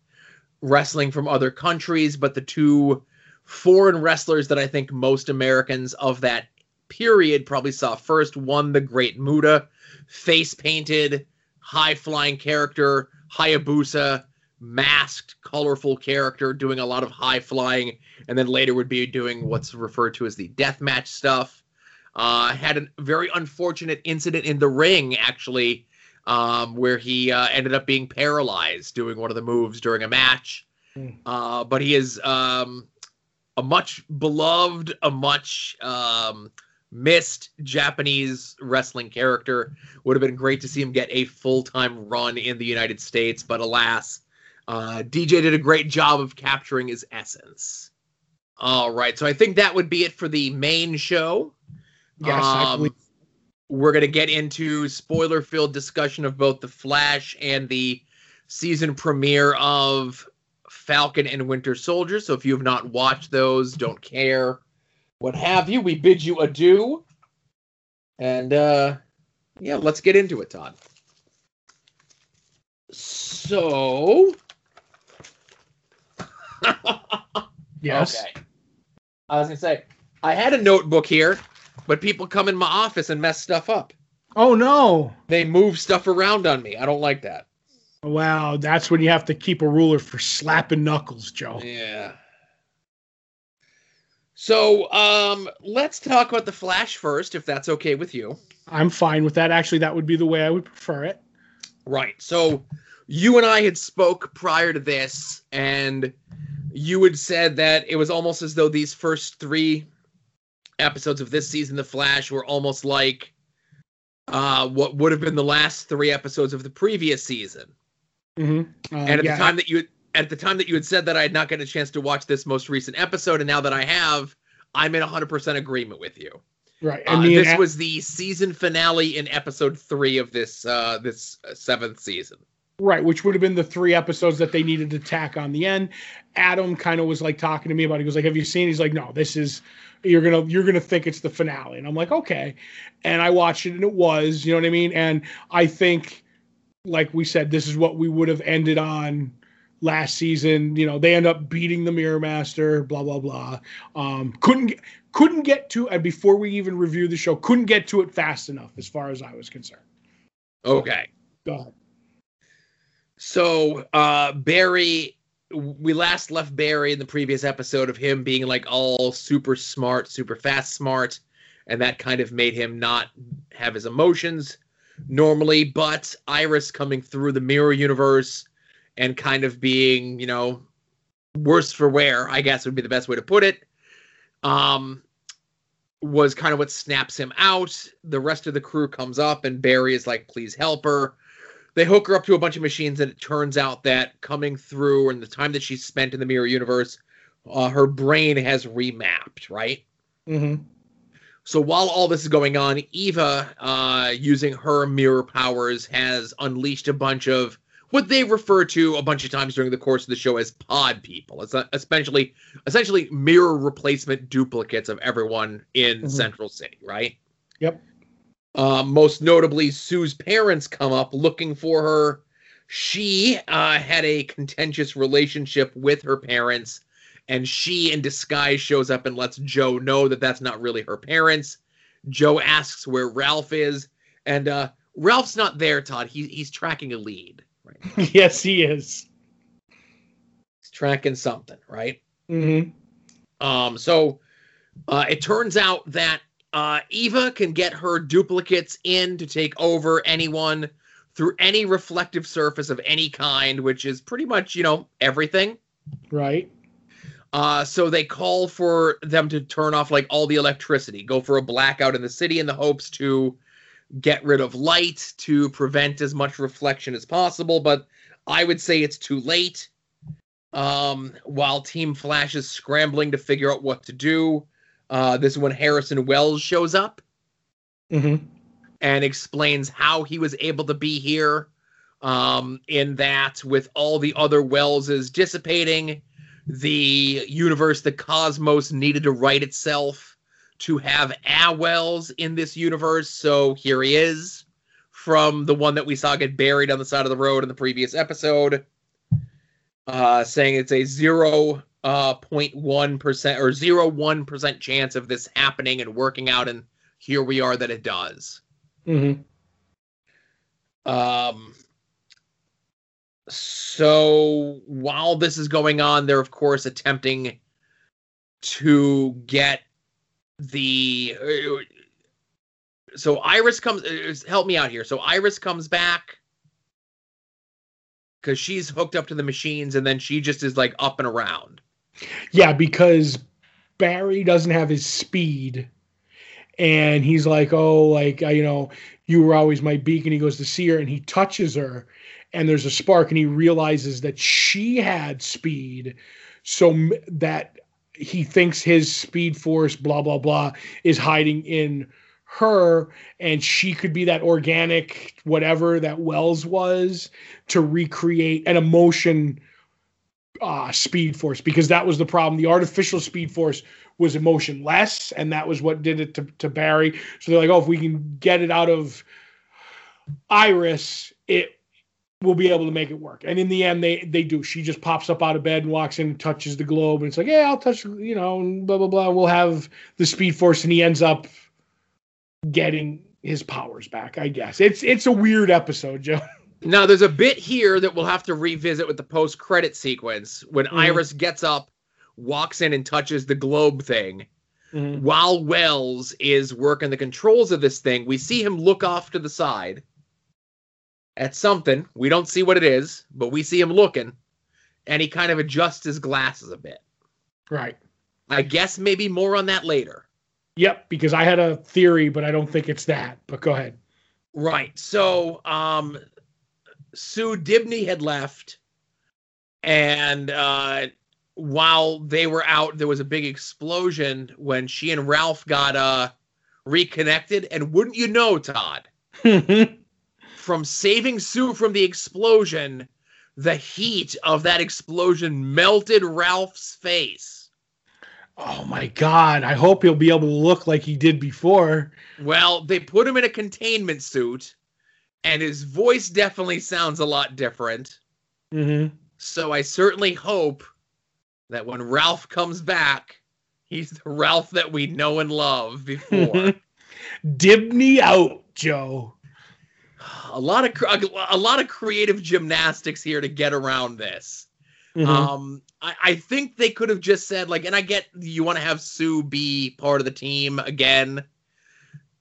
wrestling from other countries, but the two foreign wrestlers that I think most Americans of that period probably saw first. One, the Great Muta, face painted, high flying character, Hayabusa, masked, colorful character, doing a lot of high flying, and then later would be doing what's referred to as the deathmatch stuff. Uh, had a very unfortunate incident in the ring, actually, um, where he uh, ended up being paralyzed doing one of the moves during a match. Hmm. Uh, but he is um, a much beloved, a much um, missed Japanese wrestling character. Would have been great to see him get a full time run in the United States, but alas, uh, DJ did a great job of capturing his essence. All right, so I think that would be it for the main show. Yes, Um, we're going to get into spoiler filled discussion of both The Flash and the season premiere of Falcon and Winter Soldier. So if you have not watched those, don't care, what have you, we bid you adieu. And uh yeah, let's get into it, Todd. So (laughs) Yes. Okay. I was gonna say I had a notebook here, but people come in my office and mess stuff up. Oh no. They move stuff around on me. I don't like that. Wow, that's when you have to keep a ruler for slapping knuckles, Joe. Yeah. So, um, let's talk about the Flash first, if that's okay with you. I'm fine with that. Actually, that would be the way I would prefer it. Right. So, you and I had spoke prior to this, and you had said that it was almost as though these first three episodes of this season, The Flash, were almost like uh, what would have been the last three episodes of the previous season. Mm-hmm. and at the time that you at the time that you had said that I had not gotten a chance to watch this most recent episode, and now that I have, I'm in 100% agreement with you. right, Uh, and and this was the season finale in episode three of this uh, this uh, seventh season. Right, which would have been the three episodes that they needed to tack on the end. Adam kind of was like talking to me about. it. He goes like, "Have you seen?" He's like, "No, this is you're gonna you're gonna think it's the finale," and I'm like, "Okay," and I watched it, and it was, you know what I mean, and I think, like we said, this is what we would have ended on last season. You know, they end up beating the Mirror Master, blah blah blah. Um, couldn't get, couldn't get to and before we even reviewed the show, couldn't get to it fast enough as far as I was concerned. Okay. Go ahead. So uh Barry we last left Barry in the previous episode of him being like all super smart, super fast smart, and that kind of made him not have his emotions normally, but Iris coming through the mirror universe and kind of being, you know, worse for wear, I guess would be the best way to put it. Um was kind of what snaps him out. The rest of the crew comes up and Barry is like, please help her they hook her up to a bunch of machines and it turns out that coming through and the time that she's spent in the mirror universe uh, her brain has remapped right Mm-hmm. so while all this is going on eva uh, using her mirror powers has unleashed a bunch of what they refer to a bunch of times during the course of the show as pod people it's uh, essentially essentially mirror replacement duplicates of everyone in Mhm. central city right Yep. Uh, most notably, Sue's parents come up looking for her. she uh, had a contentious relationship with her parents, and she, in disguise, shows up and lets Joe know that that's not really her parents. Joe asks where Ralph is, and uh, Ralph's not there. Todd, he, he's tracking a lead. (laughs) Right, yes, he is. he's tracking something. Right. Mm-hmm. Um, so uh, it turns out that uh, Eva can get her duplicates in to take over anyone through any reflective surface of any kind, which is pretty much, you know, everything. Right. Uh, so they call for them to turn off like all the electricity, go for a blackout in the city in the hopes to get rid of light to prevent as much reflection as possible. But I would say it's too late. Um, while Team Flash is scrambling to figure out what to do, uh, this is when Harrison Wells shows up Mm-hmm. and explains how he was able to be here. Um, in that, with all the other Wellses dissipating, the universe, the cosmos needed to right itself to have a Wells in this universe. So here he is from the one that we saw get buried on the side of the road in the previous episode, uh, saying it's a zero uh 0.1 percent or zero one percent chance of this happening and working out, and here we are that it does. Mm-hmm. Um, so while this is going on, they're of course attempting to get the. So Iris comes. Help me out here. So Iris comes back because she's hooked up to the machines, and then she just is like up and around. Yeah, because Barry doesn't have his speed, and he's like, "Oh, like you know, you were always my beacon." He goes to see her, and he touches her, and there's a spark, and he realizes that she had speed, so that he thinks his speed force, blah blah blah, is hiding in her, and she could be that organic whatever that Wells was to recreate an emotion uh, speed force because that was the problem. The artificial speed force was emotionless, and that was what did it to, to Barry. So they're like, oh, if we can get it out of Iris, it will be able to make it work. And in the end, they they do. She just pops up out of bed and walks in and touches the globe, and it's like, yeah, I'll touch, you know, blah blah blah. We'll have the speed force, and he ends up getting his powers back. I guess it's it's a weird episode, Joe. (laughs) Now, there's a bit here that we'll have to revisit with the post credit sequence when Mhm. Iris gets up, walks in, and touches the globe thing. While Wells is working the controls of this thing, we see him look off to the side at something. We don't see what it is, but we see him looking, and he kind of adjusts his glasses a bit. Right. I guess maybe more on that later. Yep, because I had a theory, but I don't think it's that. But go ahead. Right. So, um, Sue Dibney had left, and uh, while they were out, there was a big explosion when she and Ralph got uh reconnected. And wouldn't you know, Todd, (laughs) from saving Sue from the explosion, the heat of that explosion melted Ralph's face. oh my god! I hope he'll be able to look like he did before. Well, they put him in a containment suit, and his voice definitely sounds a lot different. Mm-hmm. So I certainly hope that when Ralph comes back, he's the Ralph that we know and love before. (laughs) Dibney out, Joe. a lot of a lot of creative gymnastics here to get around this. Mhm. Um, I, I think they could have just said like, and I get you want to have Sue be part of the team again.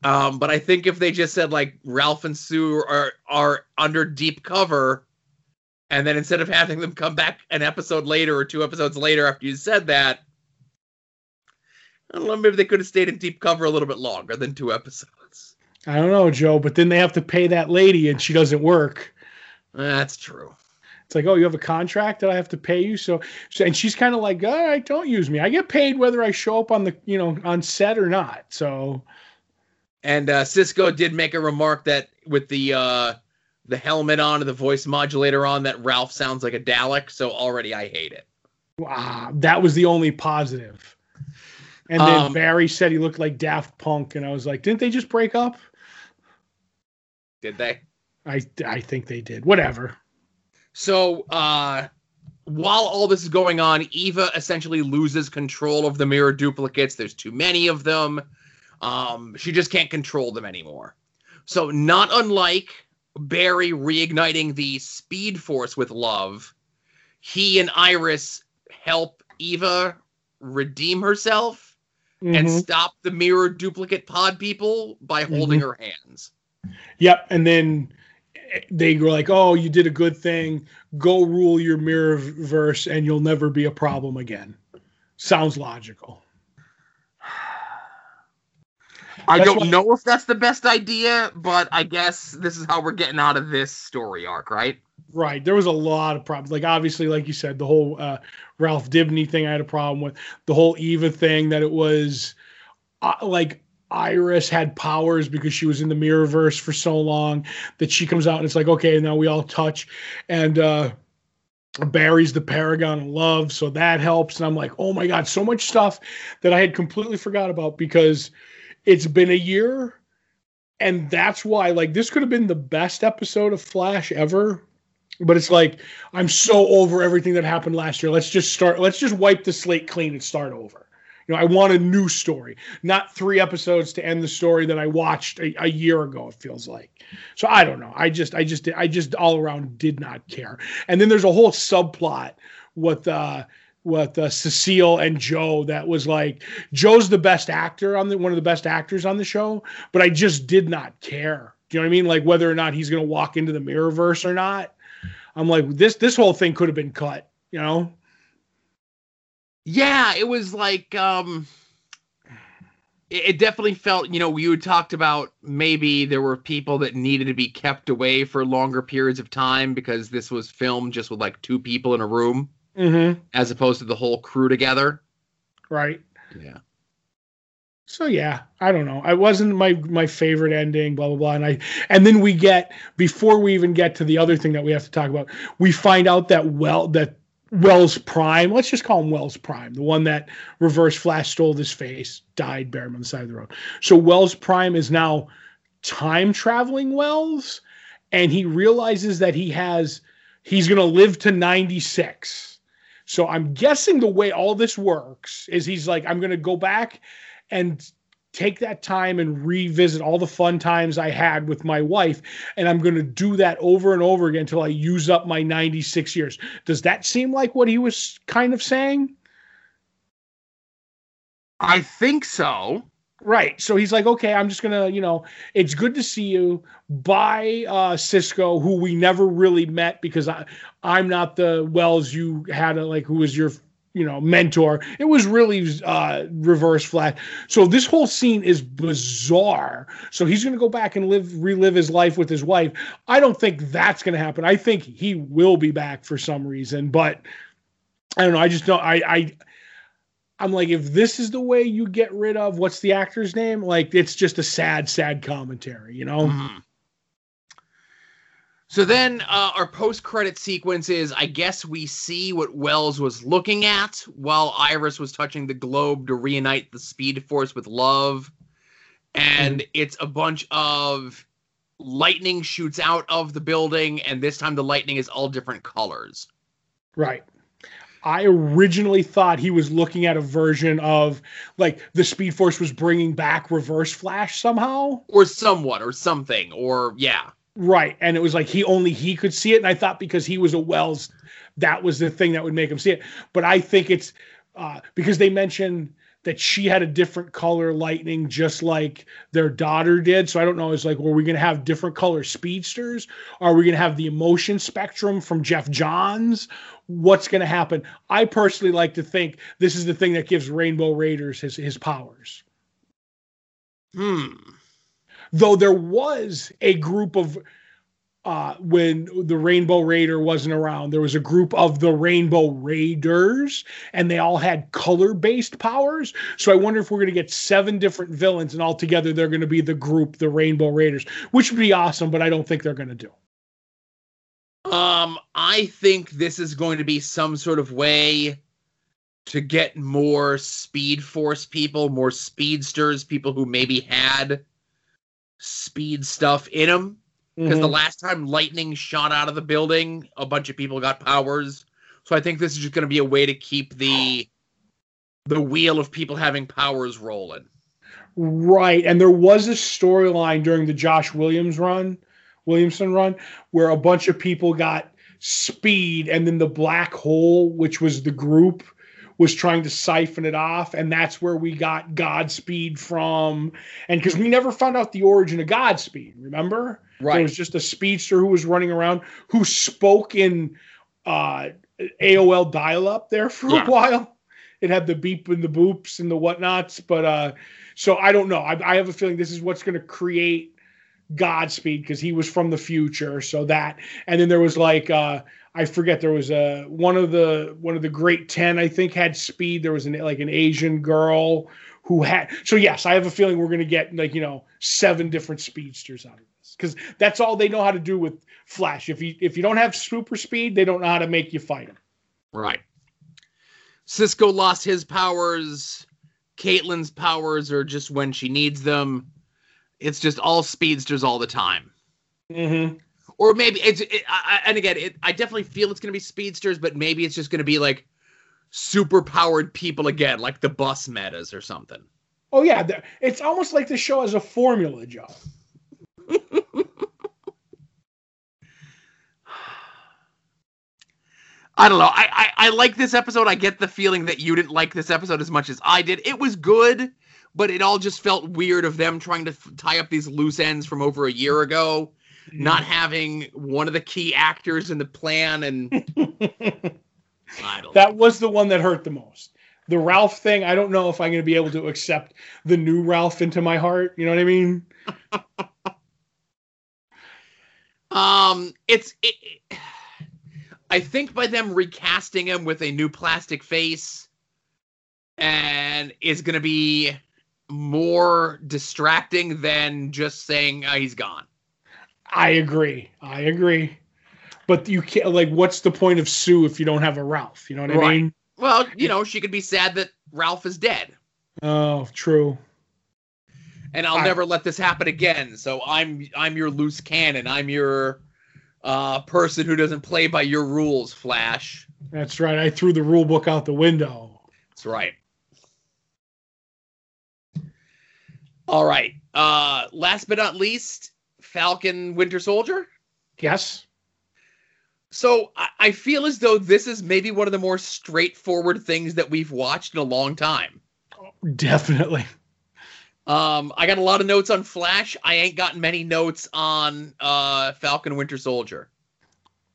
Um, but I think if they just said like Ralph and Sue are are under deep cover, and then instead of having them come back an episode later or two episodes later after you said that, I don't know, maybe they could have stayed in deep cover a little bit longer than two episodes. I don't know, Joe, but then they have to pay that lady, and she doesn't work. That's true. It's like, oh, you have a contract that I have to pay you, so, so and she's kind of like, all right, don't use me. I get paid whether I show up on the, you know, on set or not. So, And uh, Cisco did make a remark that with the uh, the helmet on and the voice modulator on, that Ralph sounds like a Dalek. So already I hate it. ah, that was the only positive. And then Um, Barry said he looked like Daft Punk, and I was like, didn't they just break up? Did they? I I think they did. Whatever. So, uh, while all this is going on, Eva essentially loses control of the mirror duplicates. There's too many of them. Um, she just can't control them anymore. So, not unlike Barry reigniting the Speed Force with love, he and Iris help Eva redeem herself and Mhm. stop the mirror duplicate pod people by holding her hands. Yep. And then they were like, "Oh, you did a good thing. Go rule your mirror verse, and you'll never be a problem again." Sounds logical. I That's don't know if that's the best idea, but I guess this is how we're getting out of this story arc, right? Right. There was a lot of problems. Like obviously, like you said, the whole uh, Ralph Dibney thing I had a problem with. The whole Eva thing that it was uh, like Iris had powers because she was in the Mirrorverse for so long that she comes out and it's like, okay, now we all touch. And uh Barry's the paragon of love, so that helps. And I'm like, oh my god, so much stuff that I had completely forgot about because it's been a year. And that's why, like, this could have been the best episode of Flash ever but it's like I'm so over everything that happened last year. Let's just start. Let's just wipe the slate clean and start over. You know, I want a new story, not three episodes to end the story that I watched a, a year ago. It feels like. So I don't know. I just, I just, I just all around did not care. And then there's a whole subplot with uh with uh, Cecile and Joe that was like Joe's the best actor on the one of the best actors on the show, but I just did not care. Do you know what I mean? Like whether or not he's going to walk into the Mirrorverse or not. I'm like this this whole thing could have been cut, you know? Yeah, it was like um it, it definitely felt, you know, you had talked about maybe there were people that needed to be kept away for longer periods of time because this was filmed just with like two people in a room Mm-hmm. as opposed to the whole crew together. Right. Yeah. So yeah, I don't know. I wasn't my my favorite ending, blah blah blah. And I and then we get before we even get to the other thing that we have to talk about, we find out that well that Wells Prime, let's just call him Wells Prime, the one that Reverse Flash stole his face, died buried him on the side of the road. So Wells Prime is now time traveling Wells, and he realizes that he has he's gonna live to 96. So I'm guessing the way all this works is he's like, I'm gonna go back and take that time and revisit all the fun times I had with my wife. And I'm going to do that over and over again until I use up my 96 years. Does that seem like what he was kind of saying? I think so. Right. So he's like, okay, I'm just gonna, you know, it's good to see you. Bye, uh, Cisco, who we never really met because I, I'm not the Wells you had, uh, like, who was your, you know, mentor. It was really uh, Reverse Flash. So this whole scene is bizarre. So he's gonna go back and live, relive his life with his wife. I don't think that's gonna happen. I think he will be back for some reason, but I don't know. I just don't. I, I I'm like, if this is the way you get rid of what's the actor's name, like it's just a sad, sad commentary, you know? Mhm. So then uh, our post-credit sequence is, I guess we see what Wells was looking at while Iris was touching the globe to reunite the Speed Force with love, and it's a bunch of lightning shoots out of the building, and this time the lightning is all different colors. Right. I originally thought he was looking at a version of like the Speed Force was bringing back Reverse Flash somehow. Or somewhat, or something, or yeah. Right. And it was like he only he could see it. And I thought because he was a Wells, that was the thing that would make him see it. But I think it's uh, because they mentioned that she had a different color lightning just like their daughter did. So I don't know. It's like, were we going to have different color speedsters? Are we going to have the emotion spectrum from Geoff Johns? What's going to happen? I personally like to think this is the thing that gives Rainbow Raiders his, his powers. Hmm. though there was a group of uh when the rainbow raider wasn't around there was a group of the rainbow raiders and they all had color based powers so i wonder if we're going to get seven different villains and all together they're going to be the group the rainbow raiders which would be awesome but i don't think they're going to do Um, I think this is going to be some sort of way to get more Speed Force people, more speedsters, people who maybe had speed stuff in them. because the Mhm. last time lightning shot out of the building, a bunch of people got powers. So I think this is just going to be a way to keep the the wheel of people having powers rolling. Right. And there was a storyline during the Josh Williams run, Williamson run, where a bunch of people got speed and then the black hole, which was the group, was trying to siphon it off. And that's where we got Godspeed from. And because we never found out the origin of Godspeed, remember? There was just a speedster who was running around who spoke in uh, AOL dial up there for Yeah. a while. It had the beep and the boops and the whatnots. But uh, so I don't know. I, I have a feeling this is what's going to create Godspeed because he was from the future. So that, and then there was like, uh, I forget there was a one of the one of the great ten I think had speed. There was an like an Asian girl who had. So yes, I have a feeling we're to get like you know seven different speedsters out of this because that's all they know how to do with Flash. If you if you don't have super speed, they don't know how to make you fight him. Right. Cisco lost his powers. Caitlin's powers are just when she needs them. It's just all speedsters all the time. Mm-hmm. Or maybe it's it, I, I- and again, it, I definitely feel it's going to be speedsters, but maybe it's just going to be like super powered people again, like the bus metas or something. Oh yeah, the- it's almost like the show has a formula, Joe. (sighs) I don't know. I, I I like this episode. I get the feeling that you didn't like this episode as much as I did. It was good, but it all just felt weird of them trying to f- tie up these loose ends from over a year ago, not having one of the key actors in the plan, and (laughs) I don't. that was the one that hurt the most. The Ralph thing, I don't know if I'm going to be able to accept the new Ralph into my heart. You know what I mean? (laughs) Um, it's it, it- I think by them recasting him with a new plastic face, and is going to be more distracting than just saying uh, he's gone. I agree. I agree. But you can't like what's the point of Sue if you don't have a Ralph? You know what I mean? Well, you know, she could be sad that Ralph is dead, Oh, true. and I'll I- never let this happen again. So I'm I'm your loose cannon. I'm your uh, person who doesn't play by your rules, Flash. That's right. I threw the rule book out the window. That's right. All right. Uh, last but not least, Falcon Winter Soldier. Yes. So I, I feel as though this is maybe one of the more straightforward things that we've watched in a long time. Definitely. Um, I got a lot of notes on Flash. I ain't gotten many notes on uh, Falcon Winter Soldier.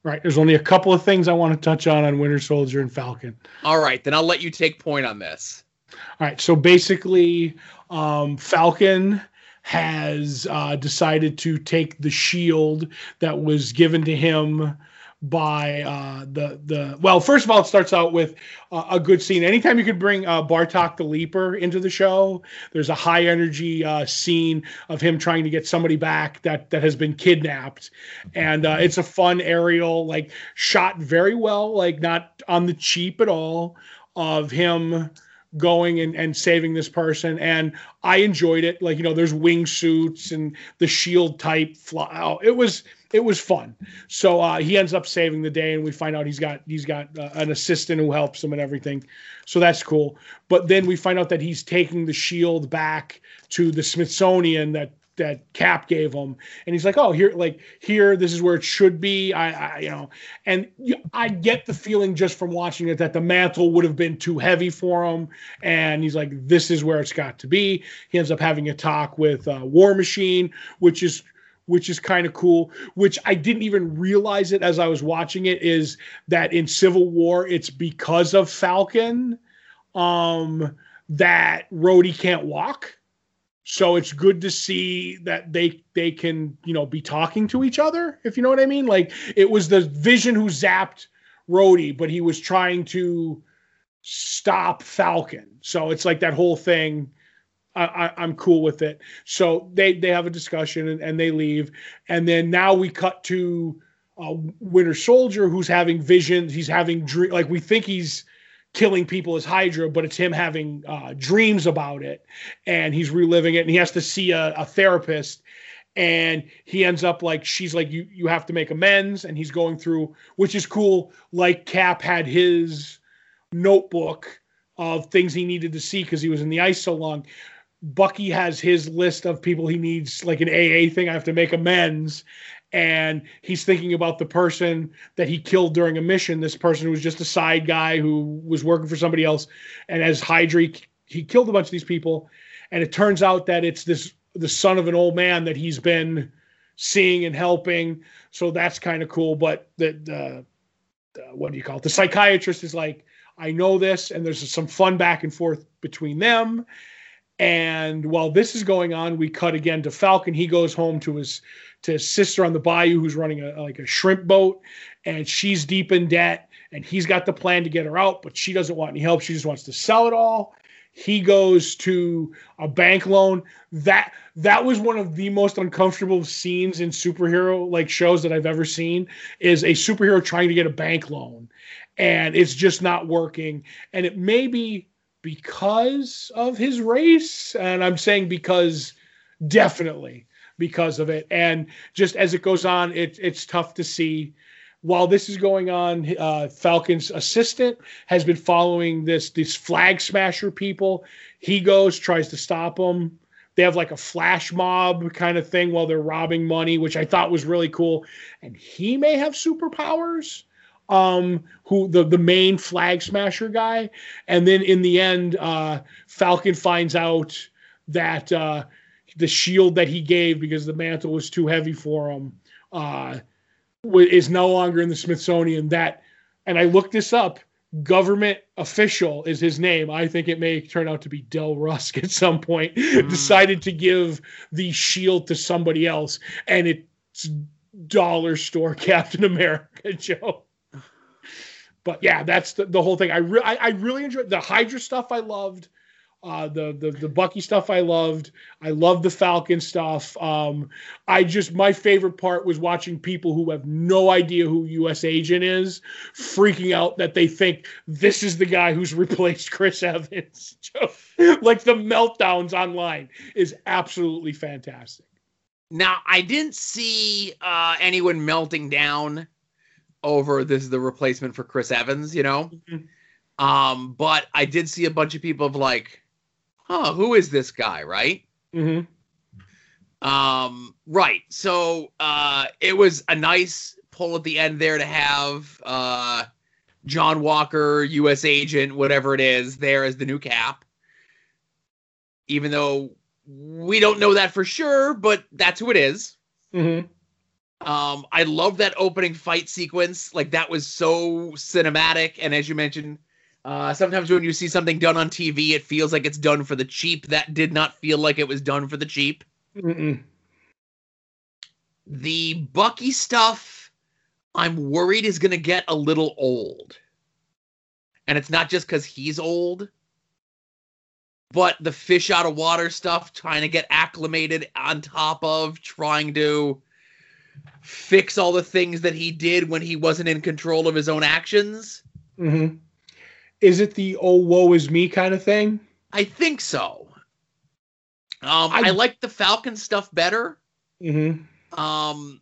Right. There's only a couple of things I want to touch on on Winter Soldier and Falcon. All right, then I'll let you take point on this. All right. So basically, um, Falcon has uh, decided to take the shield that was given to him by uh, the the. Well, first of all, it starts out with uh, a good scene. Anytime you could bring uh, Batroc the Leaper into the show, there's a high energy uh, scene of him trying to get somebody back that that has been kidnapped, and uh, it's a fun aerial, like shot very well, like not on the cheap at all, of him going and, and saving this person. And i enjoyed it. Like you know there's wingsuits and the shield type fly. Oh, it was it was fun. So uh, he ends up saving the day and we find out he's got he's got uh, an assistant who helps him and everything. So that's cool. But then we find out that he's taking the shield back to the smithsonian that that cap gave him. And he's like oh here like here this is where it should be. I, I you know. And you, i get the feeling just from watching it that the mantle would have been too heavy for him. And he's like this is where it's got to be. He ends up having a talk with uh, war machine which is which is kind of cool which i didn't even realize it as i was watching it is that in civil war it's because of falcon um that Rhodey can't walk so it's good to see that they they can you know be talking to each other if you know what i mean? Like it was the vision who zapped Rhodey, but he was trying to stop falcon. So it's like that whole thing I, i'm cool with it. So they they have a discussion and, and they leave. And then now we cut to uh, winter soldier who's having visions. He's having dream like we think he's killing people as Hydra, but it's him having uh, dreams about it, and he's reliving it, and he has to see a, a therapist, and he ends up like she's like you you have to make amends. And he's going through which is cool like cap had his notebook of things he needed to see because he was in the ice so long. Bucky has his list of people he needs like an aa thing i have to make amends and he's thinking about the person that he killed during a mission this person who was just a side guy who was working for somebody else and as hydra he killed a bunch of these people and it turns out that it's this the son of an old man that he's been seeing and helping. So that's kind of cool. But the, the, what do you call it? The psychiatrist is like, I know this, and there's some fun back and forth between them. And while this is going on, we cut again to Falcon. He goes home to his to his sister on the bayou, who's running a like a shrimp boat, and she's deep in debt. And he's got the plan to get her out, but she doesn't want any help. She just wants to sell it all he goes to a bank loan that that was one of the most uncomfortable scenes in superhero like shows that i've ever seen is a superhero trying to get a bank loan and it's just not working and it may be because of his race and i'm saying because definitely because of it and just as it goes on it, it's tough to see while this is going on, uh, Falcon's assistant has been following this these flag smasher people. He goes, tries to stop them. They have like a flash mob kind of thing while they're robbing money, which I thought was really cool. And he may have superpowers. Um, who the the main flag smasher guy, and then in the end, uh, Falcon finds out that uh, the shield that he gave because the mantle was too heavy for him. Uh, is no longer in the Smithsonian. That, and I looked this up. Government official is his name. I think it may turn out to be Dell Rusk at some point. Mm. Decided to give the shield to somebody else, and it's dollar store (laughs) Captain America, (laughs) Joe. But yeah, that's the, the whole thing. I, I, I really enjoyed the Hydra stuff. I loved. Uh, the, the the Bucky stuff I loved. I love the Falcon stuff. Um, I just my favorite part was watching people who have no idea who U.S. Agent is freaking out that they think this is the guy who's (laughs) replaced Chris Evans. (laughs) like the meltdowns online is absolutely fantastic. Now I didn't see uh, anyone melting down over this is the replacement for Chris Evans. You know. Mm-hmm. Um, but I did see a bunch of people of like, huh, who is this guy, right? Mm-hmm. Um, right. So uh, it was a nice pull at the end there to have uh, John Walker, U.S. agent, whatever it is, there as the new cap. Even though we don't know that for sure, but that's who it is. Mm-hmm. Um, I love that opening fight sequence. Like that was so cinematic, and as you mentioned, uh, sometimes when you see something done on TV, it feels like it's done for the cheap. That did not feel like it was done for the cheap. Mm-mm. The Bucky stuff, I'm worried is going to get a little old. And it's not just because he's old, but the fish out of water stuff, trying to get acclimated on top of, trying to fix all the things that he did when he wasn't in control of his own actions. Mm-hmm is it the oh woe is me kind of thing? I think so. Um, I, I like the Falcon stuff better. Mm-hmm. Um,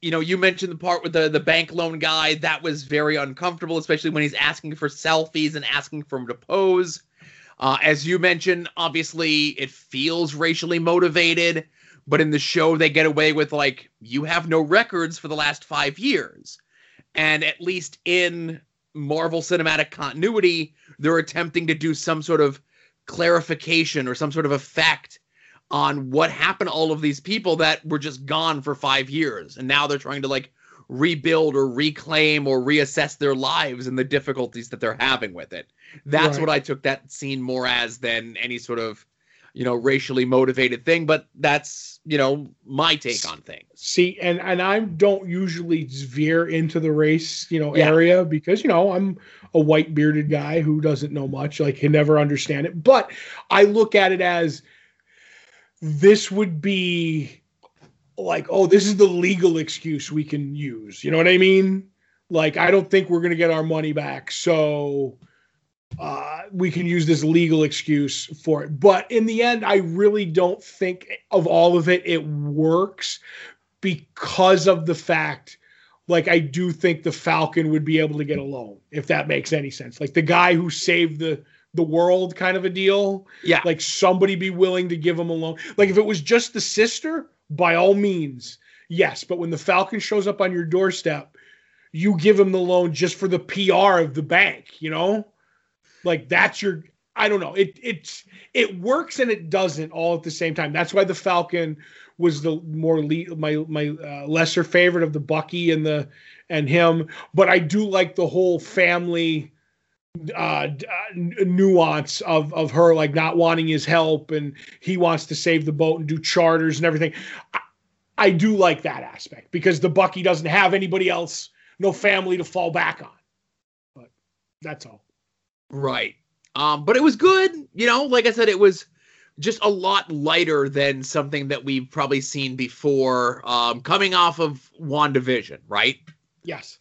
you know, you mentioned the part with the the bank loan guy that was very uncomfortable, especially when he's asking for selfies and asking for him to pose. Uh, as you mentioned, obviously it feels racially motivated, but in the show they get away with like you have no records for the last five years, and at least in Marvel Cinematic Continuity, they're attempting to do some sort of clarification or some sort of effect on what happened to all of these people that were just gone for five years. And now they're trying to like rebuild or reclaim or reassess their lives and the difficulties that they're having with it. That's right. what I took that scene more as than any sort of you know racially motivated thing but that's you know my take on things see and and i don't usually veer into the race you know yeah. area because you know i'm a white bearded guy who doesn't know much like can never understand it but i look at it as this would be like oh this is the legal excuse we can use you know what i mean like i don't think we're going to get our money back so uh, we can use this legal excuse for it. But in the end, I really don't think of all of it, it works because of the fact, like, I do think the Falcon would be able to get a loan, if that makes any sense. Like, the guy who saved the the world kind of a deal. Yeah. Like, somebody be willing to give him a loan. Like, if it was just the sister, by all means, yes. But when the Falcon shows up on your doorstep, you give him the loan just for the PR of the bank, you know? Like that's your I don't know. It it's it works and it doesn't all at the same time. That's why the Falcon was the more le- my my uh, lesser favorite of the Bucky and the and him, but I do like the whole family uh, uh nuance of of her like not wanting his help and he wants to save the boat and do charters and everything. I, I do like that aspect because the Bucky doesn't have anybody else, no family to fall back on. But that's all. Right. Um, but it was good. You know, like I said, it was just a lot lighter than something that we've probably seen before, um, coming off of WandaVision, right? Yes.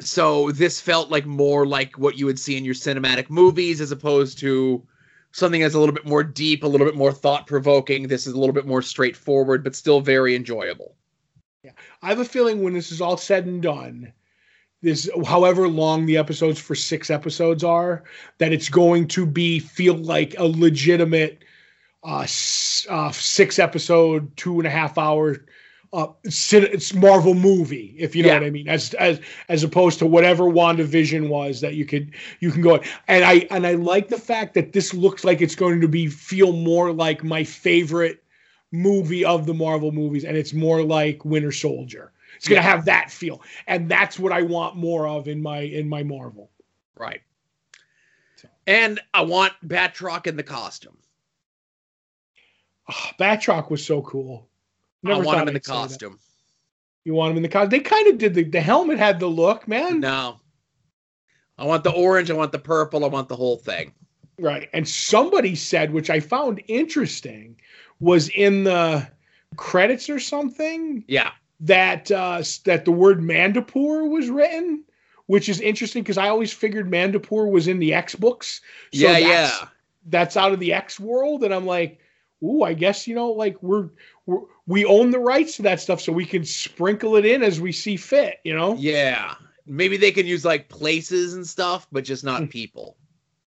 So this felt like more like what you would see in your cinematic movies as opposed to something that's a little bit more deep, a little bit more thought provoking. This is a little bit more straightforward, but still very enjoyable. Yeah. I have a feeling when this is all said and done, this however long the episodes for six episodes are that it's going to be feel like a legitimate uh, uh six episode two and a half hour uh it's marvel movie if you know Yeah. what i mean as as as opposed to whatever wandavision was that you could you can go and i and i like the fact that this looks like it's going to be feel more like my favorite movie of the marvel movies and it's more like winter soldier it's going to have that feel and that's what i want more of in my in my marvel Right. And I want Batroc in the costume. oh, batroc was so cool I want him in the I'd say that. costume. you want him in the costume they kind of did the, the helmet had the look man No. I want the orange. I want the purple. I want the whole thing. Right. And somebody said, which I found interesting, was in the credits or something Yeah. that uh, that the word Madripoor was written, which is interesting because I always figured Madripoor was in the X books. So yeah. that's, Yeah. That's out of the X world, and I'm like, ooh, I guess you know, like we're we own the rights to that stuff, so we can sprinkle it in as we see fit. You know. Yeah. Maybe they can use like places and stuff, but just Hmm. not people.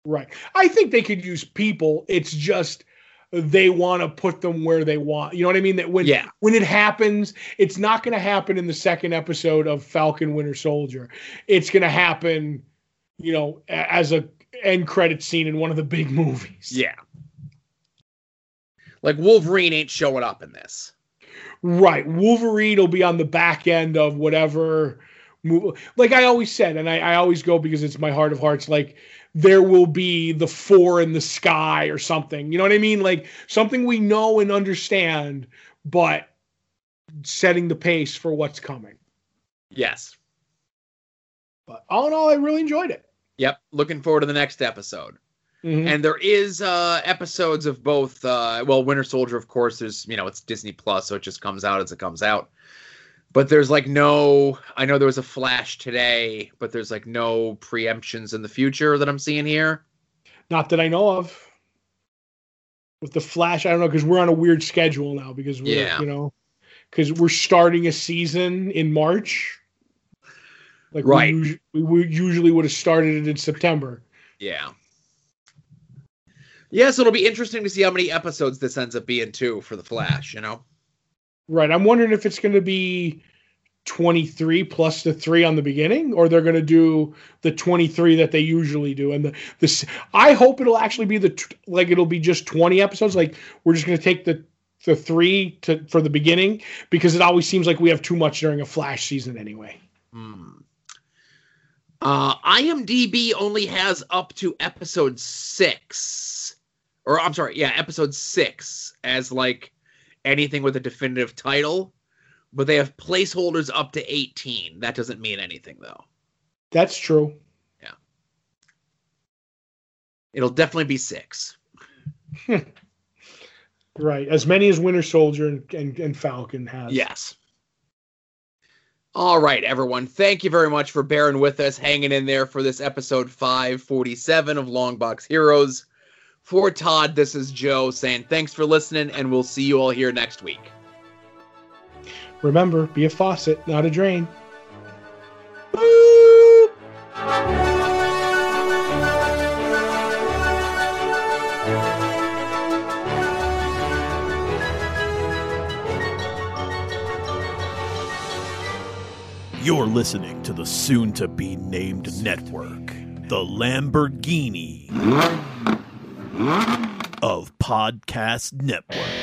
Right. I think they could use people. It's just they want to put them where they want. You know what I mean? That when Yeah. when it happens, it's not going to happen in the second episode of Falcon Winter Soldier. It's going to happen, you know, as a end credit scene in one of the big (laughs) movies. Yeah. Like Wolverine ain't showing up in this. Right. Wolverine will be on the back end of whatever. mo- Like I always said, and I, I always go because it's my heart of hearts. Like there will be the four in the sky or something. You know what I mean? Like something we know and understand, but setting the pace for what's coming. Yes. But all in all, I really enjoyed it. Yep. Looking forward to the next episode. Mhm. And there is uh episodes of both uh well Winter Soldier of course there's you know it's Disney Plus so it just comes out as it comes out. But there's like no I know there was a flash today, but there's like no preemptions in the future that I'm seeing here. Not that I know of. With the Flash, I don't know because we're on a weird schedule now because we're Yeah. you know because we're starting a season in March. Like Right. we, we usually would have started it in September. Yeah. Yeah, so it'll be interesting to see how many episodes this ends up being too for the Flash, you know? Right. I'm wondering if it's going to be 23 plus the three on the beginning, or they're going to do the 23 that they usually do. And the this, I hope it'll actually be the like it'll be just 20 episodes. Like we're just going to take the the three to for the beginning because it always seems like we have too much during a Flash season anyway. Hmm. Uh, IMDb only has up to episode six, or I'm sorry, yeah, episode six as like anything with a definitive title, but they have placeholders up to 18. That doesn't mean anything though. That's true. Yeah. It'll definitely be six. (laughs) Right. As many as Winter Soldier and, and, and Falcon has. Yes. All right, everyone. Thank you very much for bearing with us, hanging in there for this episode 547 of Longbox Heroes. For Todd, this is Joe saying thanks for listening, and we'll see you all here next week. Remember, be a faucet, not a drain. You're listening to the soon to be named network, the Lamborghini of Podcast Network.